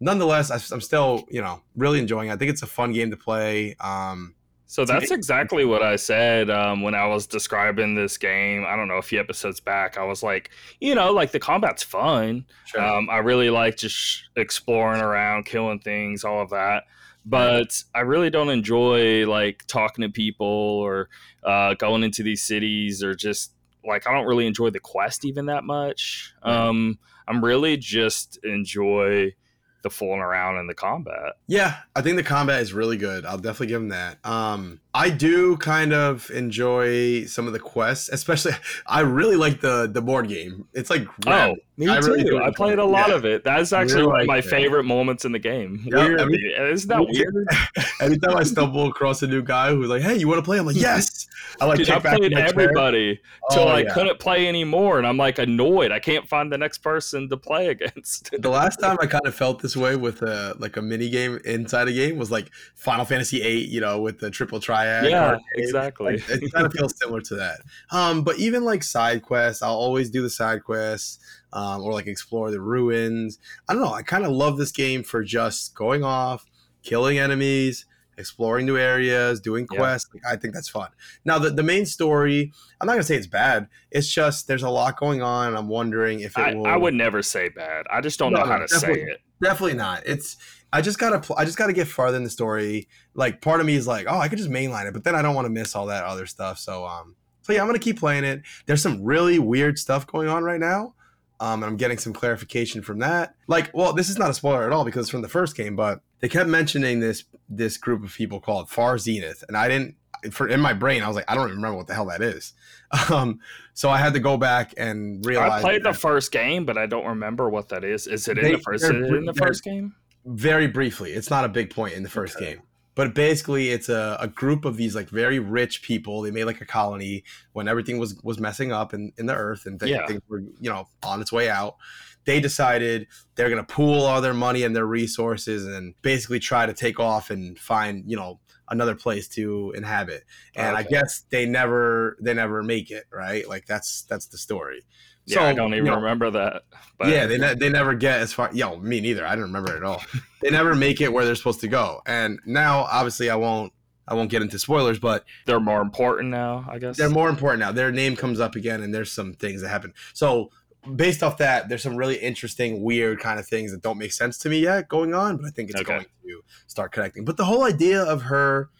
nonetheless, I, I'm still you know really enjoying. it. I think it's a fun game to play. Um, So that's exactly what I said um, when I was describing this game. I don't know a few episodes back. I was like, you know, like the combat's fun. Sure. Um, I really like just exploring around, killing things, all of that. But I really don't enjoy like talking to people or uh, going into these cities or just like I don't really enjoy the quest even that much. Um, I'm really just enjoy the fooling around in the combat. Yeah, I think the combat is really good. I'll definitely give him that. Um, I do kind of enjoy some of the quests, especially. I really like the the board game. It's like oh, me I too. really do I played a lot Yeah. of it. That's actually Really one of my it. favorite moments in the game. Yeah, Weird. I mean- Isn't that weird? Anytime I stumble across a new guy who's like, "Hey, you want to play?" I'm like, "Yes." I like Dude, I back played everybody till Oh, I yeah. couldn't play anymore, and I'm like annoyed. I can't find the next person to play against. The last time I kind of felt this way with a like a mini game inside a game was like Final Fantasy VIII, you know, with the triple yeah, card game. exactly. Like, it kind of feels similar to that. Um, but even like side quests, I'll always do the side quests, um, or like explore the ruins. I don't know. I kind of love this game for just going off, killing enemies, exploring new areas, doing Yeah. quests. Like, I think that's fun. Now the, the main story, I'm not gonna say it's bad. It's just there's a lot going on, and I'm wondering if it I, will. I would never say bad. I just don't No, know how to say it. Definitely not. It's I just gotta pl- I just gotta get farther in the story. Like part of me is like, oh, I could just mainline it, but then I don't want to miss all that other stuff. So um, so yeah, I'm gonna keep playing it. There's some really weird stuff going on right now. Um, and I'm getting some clarification from that. Like, well, this is not a spoiler at all because it's from the first game, but they kept mentioning this this group of people called Far Zenith, and I didn't. For in my brain, I was like, I don't even remember what the hell that is. Um, so I had to go back and realize. I played the first game, but I don't remember what that is. Is it in the first? Is it in the first game? Very briefly. It's not a big point in the first Okay. game. But basically it's a, a group of these like very rich people. They made like a colony when everything was was messing up in, in the earth and th- Yeah. things were, you know, on its way out. They decided they're gonna pool all their money and their resources and basically try to take off and find, you know, another place to inhabit. And I guess they never they never make it, right? Like that's that's the story. Yeah, I don't you even know, remember that. But yeah, they, ne- they never get as far. Yo, me neither. I didn't remember it at all. they never make it where they're supposed to go. And now, obviously, I won't. I won't get into spoilers, but they're more important now, I guess. they're more important now. Their name comes up again, and there's some things that happen. So, based off that, there's some really interesting, weird kind of things that don't make sense to me yet going on, but I think it's Okay. going to start connecting. But the whole idea of her,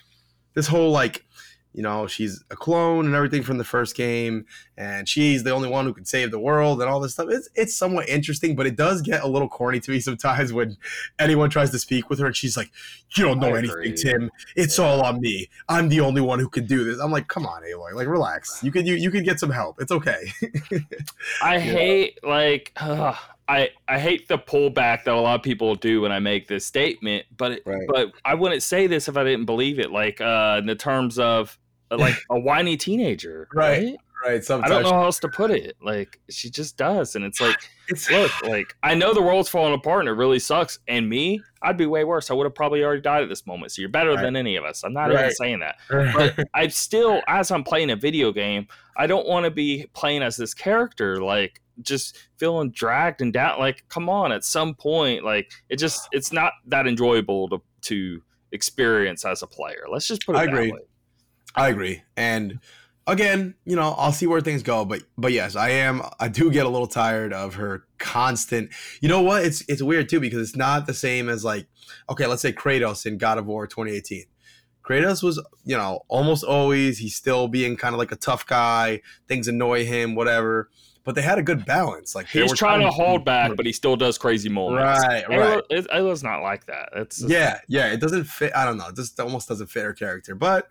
this whole like, you know, she's a clone and everything from the first game, and she's the only one who can save the world and all this stuff. It's it's somewhat interesting, but it does get a little corny to me sometimes when anyone tries to speak with her and she's like, "You don't know anything. Tim. It's Yeah. all on me. I'm the only one who can do this." I'm like, "Come on, Aloy, like relax. You can you you could get some help. It's okay." I hate like ugh, I I hate the pullback that a lot of people do when I make this statement, but it, Right. but I wouldn't say this if I didn't believe it. Like uh, in the terms of uh, like a whiny teenager, Right. right? right. I don't know how else to put it. Like she just does, and it's like, it's look, like I know the world's falling apart and it really sucks. And me, I'd be way worse. I would have probably already died at this moment. So you're better Right. than any of us. I'm not even saying that but I still, as I'm playing a video game, I don't want to be playing as this character, like just feeling dragged and down. Like, come on, at some point, like it just, it's not that enjoyable to to experience as a player. Let's just put it I that agree. way. I agree. And again, you know, I'll see where things go, but but yes, I am I do get a little tired of her constant. You know what? It's it's weird too because it's not the same as like okay, let's say Kratos in God of War 2018. Kratos was, you know, almost always he's still being kind of like a tough guy. Things annoy him, whatever. But they had a good balance. Like He's trying to hold back, but he still does crazy moments. Right, right. Ayla, Ayla's not like that. It's Yeah, yeah, it doesn't fit. I don't know. It just almost doesn't fit her character. But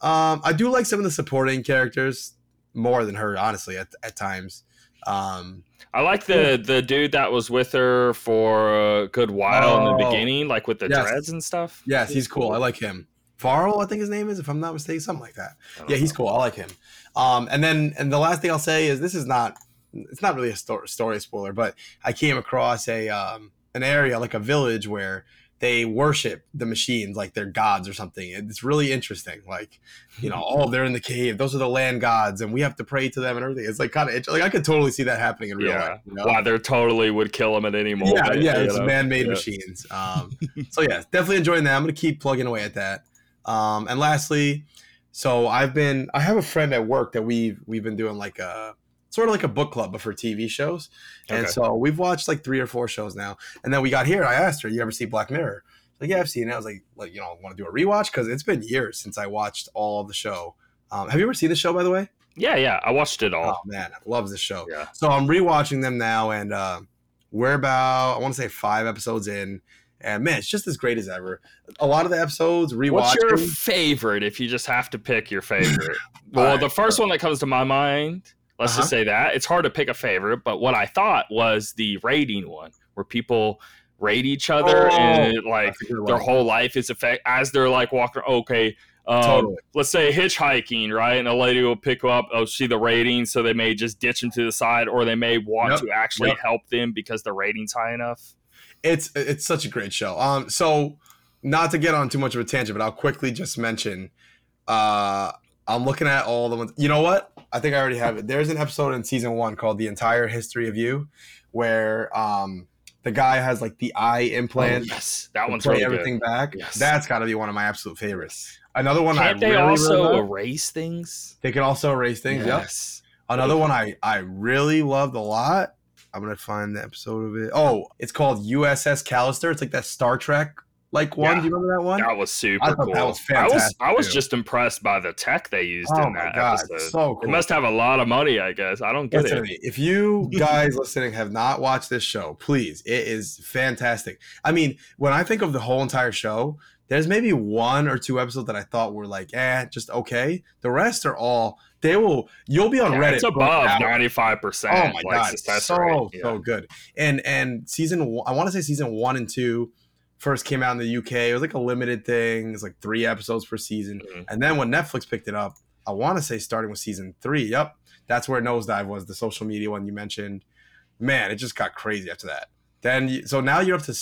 um, I do like some of the supporting characters more than her, honestly, at, at times. Um, I like the the dude that was with her for a good while in the Oh. beginning, like with the Yes. dreads and stuff. yes, he's cool. I like him. Varl, I think his name is, if I'm not mistaken, something like that. Yeah, he's cool. I like him. Um, and then, and the last thing I'll say is this is not, it's not really a sto- story spoiler, but I came across a um, an area like a village where they worship the machines like they're gods or something. It's really interesting. Like, you know, oh, they're in the cave. Those are the land gods, and we have to pray to them and everything. It's like kind of like I could totally see that happening in real Yeah. life. You know? Wow, they totally would kill them at any moment. yeah, yeah, it's know? man-made Yeah. machines. Um, so yeah, definitely enjoying that. I'm gonna keep plugging away at that. Um, and lastly, so I've been I have a friend at work that we've we've been doing like a sort of like a book club but for TV shows. And Okay. so we've watched like three or four shows now. And then we got here. I asked her, "You ever see Black Mirror?" She's Like, yeah, I've seen it. I was like, like you know, I want to do a rewatch because it's been years since I watched all of the show. Um, have you ever seen the show, by the way? Yeah, yeah. I watched it Oh all. man, I love the show. Yeah. So I'm rewatching them now, and uh, we're about I want to say five episodes in, and man, it's just as great as ever. A lot of the episodes rewatching. What's your favorite if you just have to pick your favorite? well, Alright, the first one that comes to my mind, let's Uh-huh. just say that. It's hard to pick a favorite, but what I thought was the rating one where people rate each other Oh, and like That's a good their whole life is affect as they're like walking okay um, Totally. let's say hitchhiking right and a lady will pick up oh see the rating so they may just ditch them to the side or they may want Yep, to actually yep. help them because the rating's high enough It's it's such a great show. Um, so not to get on too much of a tangent, but I'll quickly just mention. Uh, I'm looking at all the ones. You know what? I think I already have it. There's an episode in season one called "The Entire History of You," where um the guy has like the eye implant. Oh, yes that one's play really everything back. Yes. That's got to be one of my absolute favorites. Another one can't I they really, also really erase things they can also erase things. Yep. yes Another one I I really loved a lot. I'm gonna find the episode of it. Oh, it's called USS Callister. It's like that Star Trek like one. Yeah. Do you remember that one? that was super I cool that was I was fantastic, I was just impressed by the tech they used Oh in my that god, episode so They cool. must have a lot of money i guess i don't get Listen it to me. If you guys listening have not watched this show, please, it is fantastic. I mean, when I think of the whole entire show, there's maybe one or two episodes that I thought were like, eh, just okay. The rest are all they will. You'll be on Yeah, Reddit. it's above 95% Oh my like, god, so rate. Yeah. so good. And and season one, I want to say season one and two first came out in the UK. It was like a limited thing. It was like three episodes per season. Mhm. And then when Netflix picked it up, I want to say starting with season three. Yep, that's where Nosedive was, the social media one you mentioned. Man, it just got crazy after that. Then you, so now you're up to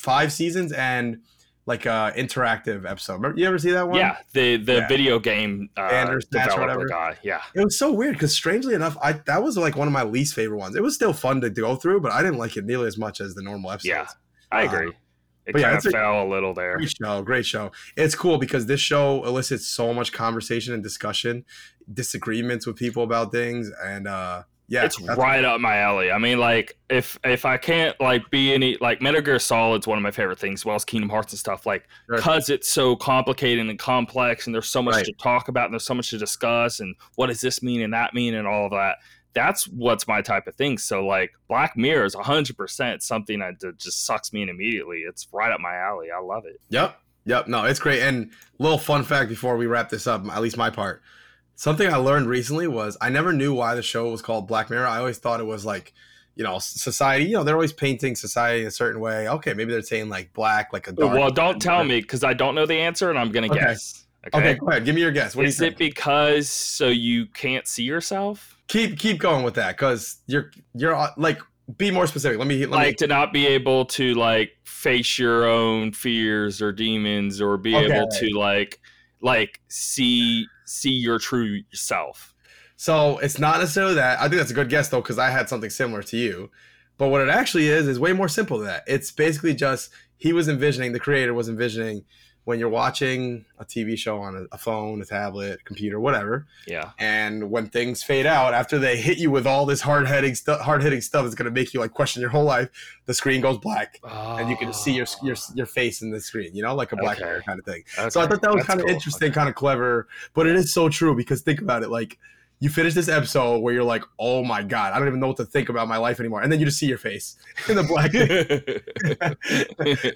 five seasons and like a interactive episode. Remember, you ever see that one? Yeah, the the Yeah. video game uh, or developer whatever. guy. Yeah, It was so weird because strangely enough, I that was like one of my least favorite ones. It was still fun to go through, but I didn't like it nearly as much as the normal episodes. Yeah. I Uh, agree. It but yeah, it's a- fell a little there. Great show, great show. It's cool because this show elicits so much conversation and discussion, disagreements with people about things, and uh yeah, it's right up my alley. I mean, like if if I can't like be any like Metal Gear Solid's one of my favorite things, as well as Kingdom Hearts and stuff. Like because it's so complicated and complex, and there's so much Right. to talk about, and there's so much to discuss, and what does this mean and that mean, and all of that. That's what's my type of thing. So like Black Mirror is 100% something that just sucks me in immediately. It's right up my alley. I love it. Yep. Yep. No, it's great. And little fun fact before we wrap this up, at least my part. Something I learned recently was I never knew why the show was called Black Mirror. I always thought it was like, you know, society, you know, they're always painting society in a certain way. Okay, maybe they're saying like black, like a dark. well, don't tell me because I don't know the answer, and I'm gonna Okay. guess. Okay, go ahead. Give me your guess. What is do you Is it because so you can't see yourself? keep keep going with that because you're you're uh, like be more specific. Let me let like me. to not be able to like face your own fears or demons or be Okay. able to like like see see your true self. So it's not necessarily that. I think that's a good guess though because I had something similar to you. But what it actually is is way more simple than that. It's basically just he was envisioning the creator was envisioning when you're watching a TV show on a, phone, a tablet, computer, whatever, Yeah. and when things fade out after they hit you with all this hard hitting stuff, hard hitting stuff that's going to make you like question your whole life, the screen goes black. And you can see your, your your face in the screen, you know, like a black Okay. mirror kind of thing. Okay, So I thought that was kind of cool. interesting, Okay. kind of clever, but it is so true because think about it. Like you finish this episode where you're like, "Oh my god, I don't even know what to think about my life anymore," and then you just see your face in the black.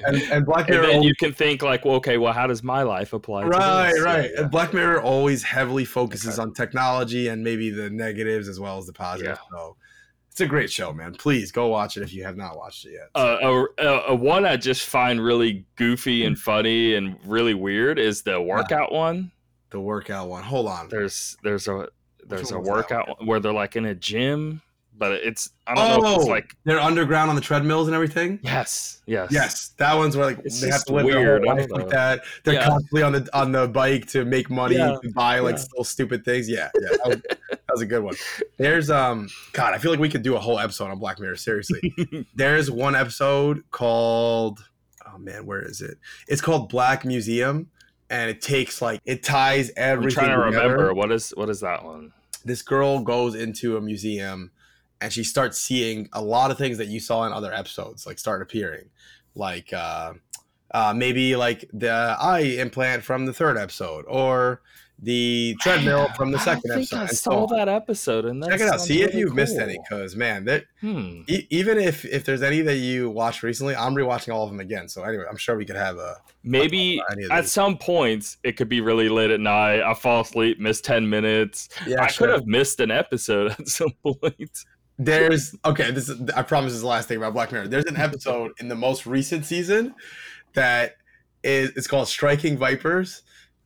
and, and Black and then always, you can think like, well, okay, well, how does my life apply? to right, this? right. Yeah, And Black Mirror always heavily focuses on technology and maybe the negatives as well as the positives. Yeah. So it's a great show, man. Please go watch it if you have not watched it yet. Uh, a, a, one I just find really goofy Hmm. and funny and really weird is the workout one. the workout one. Hold on. There's there's a there's a one was that workout where they're like in a gym, but it's I don't know if it's Oh, like they're underground on the treadmills and everything. yes yes Yes, that one's where like It's they have to live weird, their whole life like that. They're Yeah. constantly on the on the bike to make money Yeah. to buy like Yeah. little stupid things. Yeah, yeah, that was, that was a good one. There's um, God, I feel like we could do a whole episode on Black Mirror. Seriously, there's one episode called oh man, where is it? It's called Black Museum, and it takes like it ties everything. I'm trying to together. remember what is what is that one? This girl goes into a museum and she starts seeing a lot of things that you saw in other episodes, like start appearing, like uh, uh, maybe like the eye implant from the third episode or the treadmill from the second think episode. I and so saw that episode, and that Check it out. See if you've missed any, because man, that Hmm. e- even if if there's any that you watched recently, I'm rewatching all of them again. So anyway, I'm sure we could have a Maybe at these. some points it could be really late at night. I fall asleep, miss ten minutes. yeah. I sure. could have missed an episode at some point. There's okay. This is I promise this is the last thing about Black Mirror. There's an episode in the most recent season that is it's called Striking Vipers,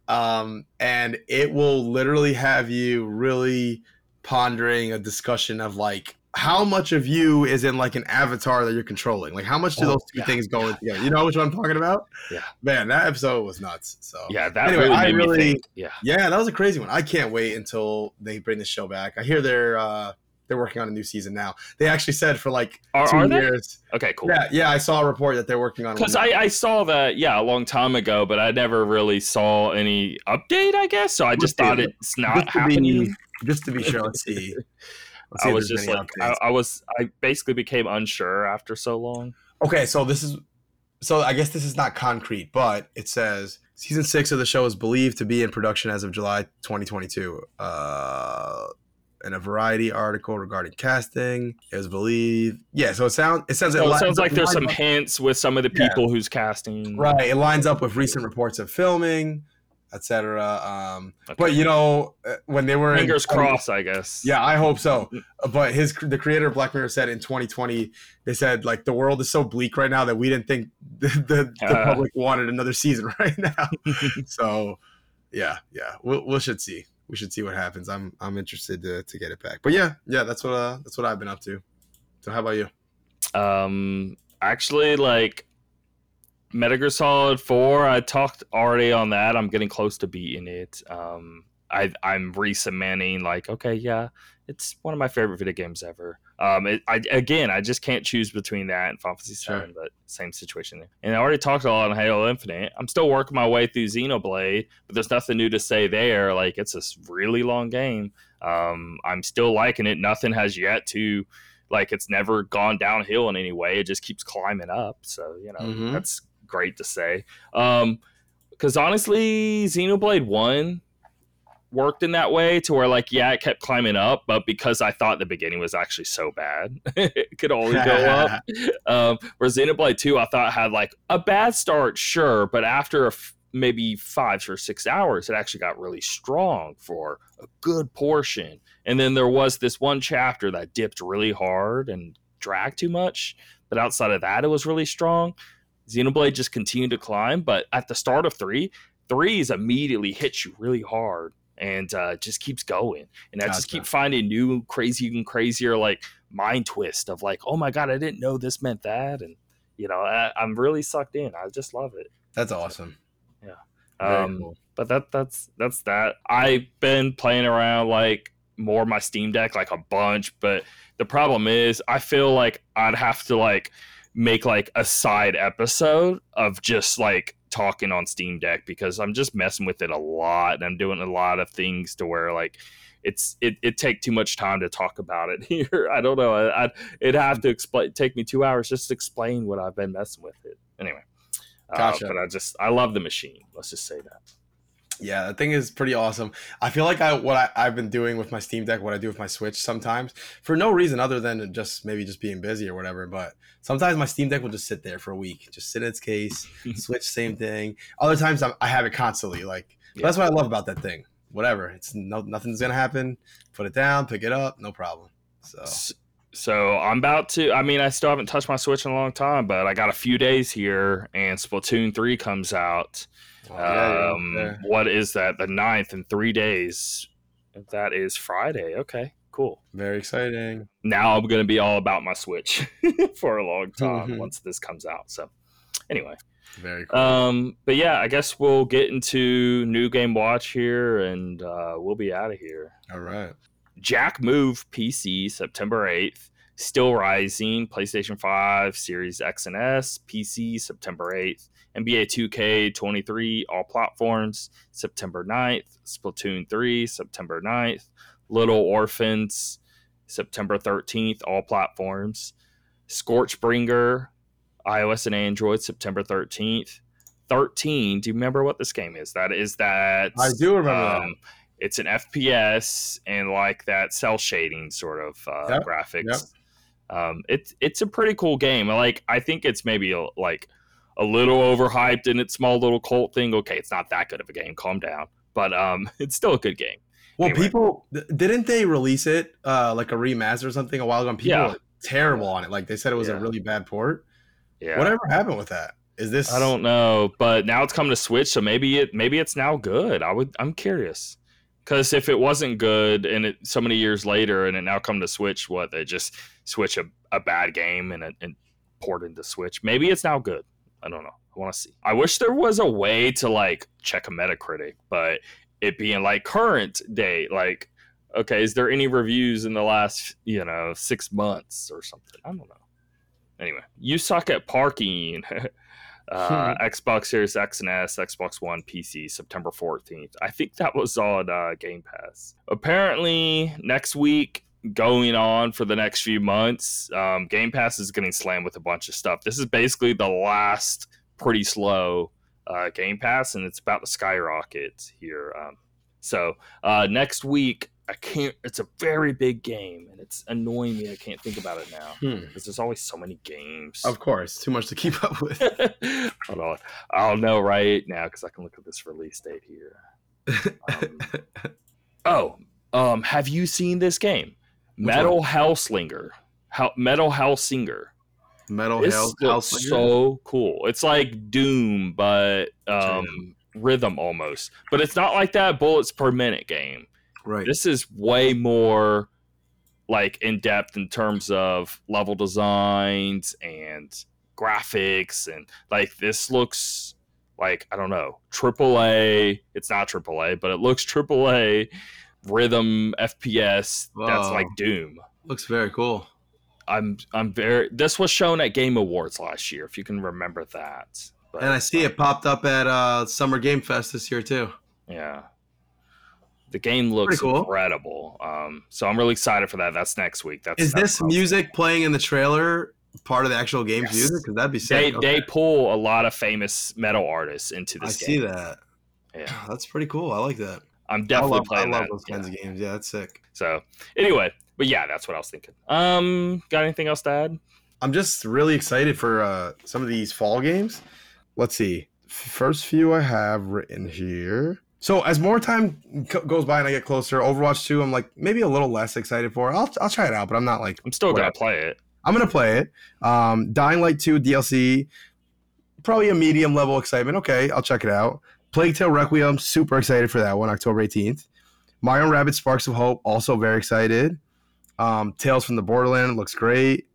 um, and it will literally have you really pondering a discussion of like how much of you is in like an avatar that you're controlling. Like how much do Oh, those two yeah. things go together? You know which one I'm talking about? Yeah. Man, that episode was nuts. So Yeah, that Anyway, really I made really-. Yeah. yeah, that was a crazy one. I can't wait until they bring the show back. I hear they're uh they're working on a new season now. They actually said for like Are- two are years. Okay, cool. Yeah, yeah, I saw a report that they're working on. Because I. I saw that, yeah, a long time ago, but I never really saw any update, I guess. So I just thought it's not just happening. be just to be sure. Let's see. Let's see I was just like, I. I was, I basically became unsure after so long. Okay, so this is so I guess this is not concrete, but it says season six of the show is believed to be in production as of July 2022. Uh, in a variety article regarding casting, it was believed. Yeah, so it sounds it says So it lines sounds like there's some up- hints with some of the Yeah. people who's casting. right. It lines up with recent reports of filming, etc. Um, Okay. but you know uh, when they were in- Fingers crossed, I guess. Yeah, I hope so. But his the creator of Black Mirror said in 2020, they said like the world is so bleak right now that we didn't think the the, the Uh. public wanted another season right now. so yeah, yeah, we we should see. We should see what happens. I'm I'm interested to, to get it back. But yeah, yeah, that's what uh that's what I've been up to. So how about you? Um, actually, like Gear Solid Four, I talked already on that. I'm getting close to beating it. Um, I I'm re-cementing like, okay, yeah, it's one of my favorite video games ever. Um, it, I again, I just can't choose between that and Final Fantasy Sure. But same situation there. And I already talked a lot on Halo Infinite. I'm still working my way through Xenoblade, but there's nothing new to say there. Like it's a really long game. Um, I'm still liking it. Nothing has yet to like it's never gone downhill in any way. It just keeps climbing up. So you know Mhm. that's great to say. Um, because honestly, Xenoblade One worked in that way to where like yeah, it kept climbing up, but because I thought the beginning was actually so bad, it could only go up. Um, where Xenoblade Two, I thought had like a bad start, sure, but after a f- maybe five or six hours, it actually got really strong for a good portion. And then there was this one chapter that dipped really hard and dragged too much, but outside of that, it was really strong. Xenoblade just continued to climb, but at the start of three, threes immediately hits you really hard and uh, just keeps going. And I just keep finding new crazy and crazier like mind twist of like, oh my god, I didn't know this meant that, and you know, I, I'm really sucked in. I just love it. That's awesome. Yeah. Um, cool. but that that's that's that. I've been playing around like more my Steam Deck like a bunch, but the problem is I feel like I'd have to like make like a side episode of just like talking on Steam Deck because I'm just messing with it a lot and I'm doing a lot of things to where like it's it it take too much time to talk about it here. I don't know. I, I'd it'd have to explain take me two hours just to explain what I've been messing with it. Anyway. Uh, Gotcha. but I just I love the machine. Let's just say that. Yeah, that thing is pretty awesome. I feel like I what I, I've been doing with my Steam Deck, what I do with my Switch sometimes, for no reason other than just maybe just being busy or whatever. But sometimes my Steam Deck will just sit there for a week, just sit in its case. Switch, same thing. Other times I'm, I have it constantly. Like Yeah. that's what I love about that thing. Whatever, it's no nothing's gonna happen. Put it down, pick it up, no problem. So S- So I'm about to. I mean, I still haven't touched my Switch in a long time, but I got a few days here, and Splatoon three comes out. Yeah, um, there. what is that? The 9th in three days. That is Friday. Okay, cool. very exciting. Now I'm gonna be all about my Switch for a long time Mhm. once this comes out. So, anyway, Very cool. um, but yeah, I guess we'll get into new game watch here, and uh, we'll be out of here. All right. Jack Move PC September 8th. Steelrising, PlayStation 5, Series X and S, PC, September 8th. NBA 2K 23, all platforms, September 9th. Splatoon 3, September 9th. Little Orpheus, September 13th, all platforms. Scorchbringer, iOS and Android, September 13th. 13, do you remember what this game is? That is that. I do remember that. um, It's an FPS and like that cell shading sort of uh, Yep, graphics. Um, it's it's a pretty cool game. Like I think it's maybe like a little overhyped in its small little cult thing. Okay, it's not that good of a game. Calm down. But um, it's still a good game. Well, Anyway. people didn't they release it uh, like a remaster or something a while ago? People Yeah. were terrible on it. Like they said it was a really bad port. Yeah. Whatever happened with that? Is this? I don't know, but now it's coming to Switch, so maybe it maybe it's now good. I would I'm curious because if it wasn't good and it so many years later and it now come to Switch, what they just switch a, a bad game and it and port into Switch. Maybe it's now good. I don't know. I want to see. I wish there was a way to like check a Metacritic, but it being like current day, like okay, is there any reviews in the last you know six months or something? I don't know. Anyway, you suck at parking. uh, Xbox Series X and S, Xbox One, PC, September 14th. I think that was on uh, Game Pass. Apparently, next week, going on for the next few months, um, Game Pass is getting slammed with a bunch of stuff. This is basically the last pretty slow uh, Game Pass, and it's about to skyrocket here. Um, so uh, next week, I can't. It's a very big game, and it's annoying me. I can't think about it now Hmm. because there's always so many games. Of course, too much to keep up with. Hold on. I'll know right now because I can look at this release date here. Um, oh, um, have you seen this game? Metal Hellslinger. How Metal Hellsinger. Metal House. looks so cool. It's like Doom, but um, rhythm almost. But it's not like that bullets per minute game. right. This is way more like in depth in terms of level designs and graphics and like this looks like I don't know triple A. It's not triple A, but it looks triple A rhythm FPS. That's like Doom. Looks very cool. I'm I'm very. This was shown at Game Awards last year, if you can remember that. But, And I see it popped up at uh, Summer Game Fest this year too. Yeah. The game looks cool. incredible. Um, so I'm really excited for that. That's next week. That's Is that's this music playing in the trailer part of the actual game's Yes. music? Because that'd be They sick. Okay. they pull a lot of famous metal artists into this. I this see that. Yeah, That's pretty cool. I like that. I'm I definitely love, I playing love that. those kinds yeah. of games. Yeah, that's sick. So anyway, but yeah, that's what I was thinking. Um, got anything else to add? I'm just really excited for uh, some of these fall games. Let's see. First few I have written here. So as more time co- goes by and I get closer, Overwatch 2, I'm like maybe a little less excited for. I'll I'll try it out, but I'm not like I'm still gonna play it. I'm gonna play it. Um, Dying Light 2 DLC, probably a medium level excitement. Okay, I'll check it out. Plague Tale Requiem, super excited for that one, October 18th. Mario Rabbids Sparks of Hope, also very excited. Um, Tales from the Borderland looks great.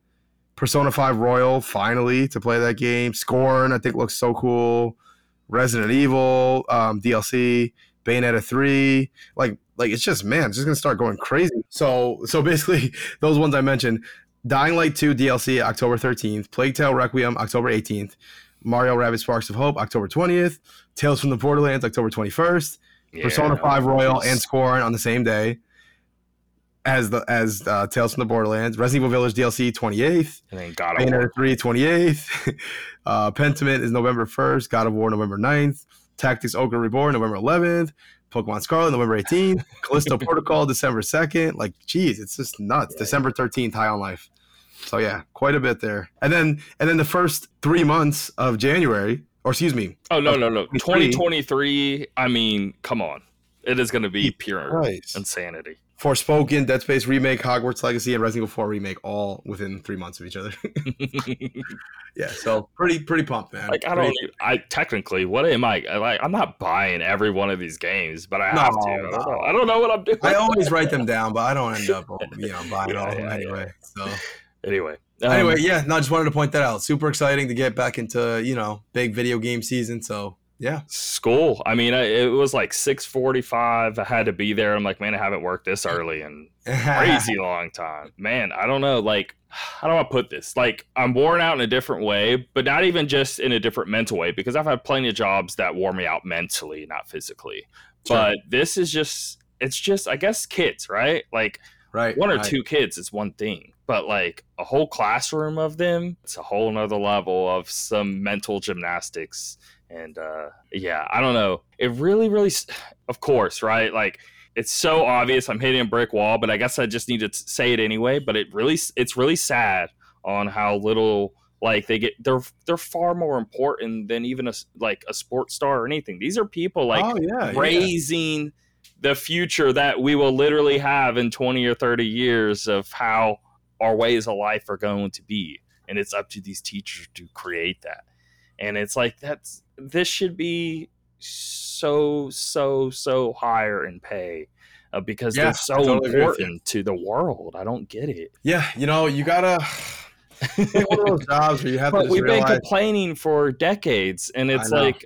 Persona 5 Royal, finally to play that game. Scorn, I think looks so cool. Resident Evil, um, DLC, Bayonetta 3. Like, like it's just man, it's just gonna start going crazy. So, so basically, those ones I mentioned: Dying Light 2 DLC, October 13th. Plague Tale Requiem, October 18th. Mario Rabbids Sparks of Hope, October 20th. Tales from the Borderlands, October 21st. Persona 5 Royal and Scorn on the same day as the as uh, Tales from the Borderlands. Resident Evil Village DLC 28th. and then God of War. Bayonetta 3 28th. uh, Pentiment is November 1st. God of War November 9th. Tactics Ogre Reborn November 11th. Pokemon Scarlet November 18th. Callisto Protocol December 2nd. Like, geez, it's just nuts. Yeah. December 13th, High on Life. So yeah, quite a bit there. And then and then the first three months of January, or excuse me, Oh no no no! 23. 2023. I mean, come on, it is gonna be pure Christ. insanity. Forspoken, Dead Space remake, Hogwarts Legacy, and Resident Evil 4 remake all within three months of each other. yeah, so pretty pretty pumped, man. like I Pretty- don't. I technically, what am I? Like I'm not buying every one of these games, but I have No, to. I don't, no. know. I don't know what I'm doing. I always write them down, but I don't end up, you know, buying Yeah, all yeah, anyway. So anyway. Um, anyway, yeah, no, I just wanted to point that out. Super exciting to get back into you know big video game season. So yeah, school. I mean, I, it was like 6:45. I had to be there. I'm like, man, I haven't worked this early in crazy long time. Man, I don't know. Like, how do I put this? Like, I'm worn out in a different way, but not even just in a different mental way, because I've had plenty of jobs that wore me out mentally, not physically. Sure. But this is just, it's just, I guess, kids, right? Like, right, one or right. two kids is one thing, but like a whole classroom of them, it's a whole nother level of some mental gymnastics. And uh, yeah, I don't know. It really, really, of course, right? Like, it's so obvious I'm hitting a brick wall, but I guess I just need to say it anyway. But it really, it's really sad on how little like they get. They're they're far more important than even a like a sports star or anything. These are people like oh, yeah, raising yeah. the future that we will literally have in 20 or 30 years of how our ways of life are going to be, and it's up to these teachers to create that. And it's like that's this should be so so so higher in pay uh, because yeah, they're so totally important to the world. I don't get it. Yeah, you know, you gotta. one of those jobs where you have but to. we've realize... been complaining for decades, and it's like,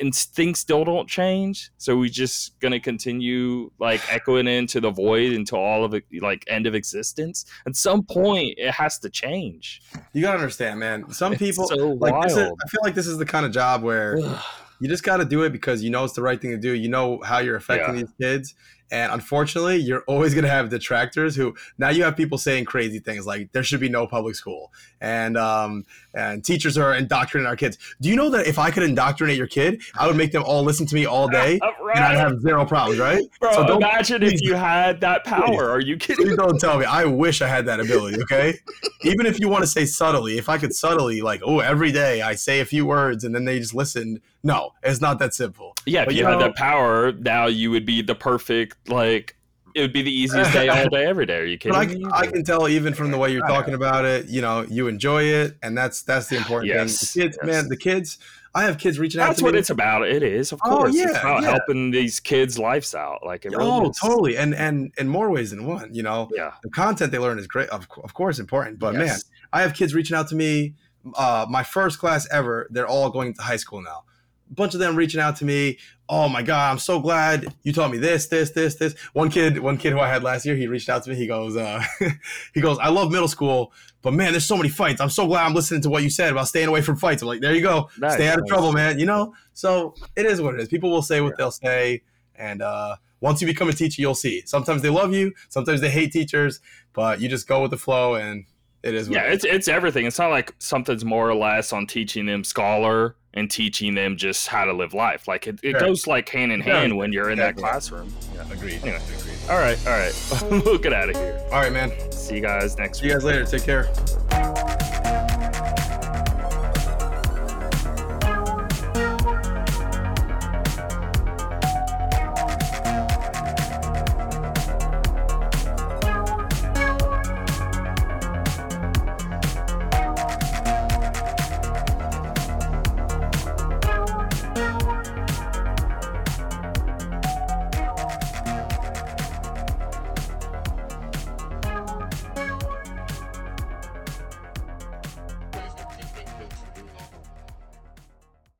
and things still don't change. So we just gonna continue like echoing into the void into all of it, like end of existence. At some point, it has to change. You gotta understand, man. Some people so like is. I feel like this is the kind of job where you just got to do it because you know it's the right thing to do. You know how you're affecting Yeah. these kids. And unfortunately, you're always going to have detractors who now you have people saying crazy things like there should be no public school and um, and teachers are indoctrinating our kids. Do you know that if I could indoctrinate your kid, I would make them all listen to me all day and I'd have zero problems, right? Bro, So don't- imagine if you had that power. Are you kidding? Please don't tell me. I wish I had that ability, okay? Even if you want to say subtly, if I could subtly, like, oh, every day I say a few words and then they just listen. No, it's not that simple. Yeah, if But, you, you had that power, now you would be the perfect like. It would be the easiest day all day, every day. Are you kidding But I, me? can- I can tell even from the way you're talking about it, you know, you enjoy it, and that's that's the important Yes, thing. The kids, yes. man, the kids. I have kids reaching out That's to what me. it's about. It is, of Oh, course. it's yeah, about yeah. helping these kids' lives out. Like, it really Oh, is. totally, and and in more ways than one. You know, Yeah. the content they learn is great, of, of course, important. But man, I have kids reaching out to me. Uh, my first class ever. They're all going to high school now. A bunch of them reaching out to me. Oh my god, I'm so glad you taught me this, this, this, this. One kid, one kid who I had last year, he reached out to me. He goes, uh, he goes, I love middle school, but man, there's so many fights. I'm so glad I'm listening to what you said about staying away from fights. I'm like, there you go, Nice, stay out of trouble, man. You know, so it is what it is. People will say what they'll say, and uh, once you become a teacher, you'll see. Sometimes they love you, sometimes they hate teachers, but you just go with the flow, and it is. Yeah, it is. it's it's everything. It's not like something's more or less on teaching them scholar and teaching them just how to live life. Like it, it Sure. goes like hand in Yeah, hand when you're in that classroom. agreed. Anyway. agreed. All right, all right. we'll get out of here. All right, man. See you guys next See you guys later. Take care.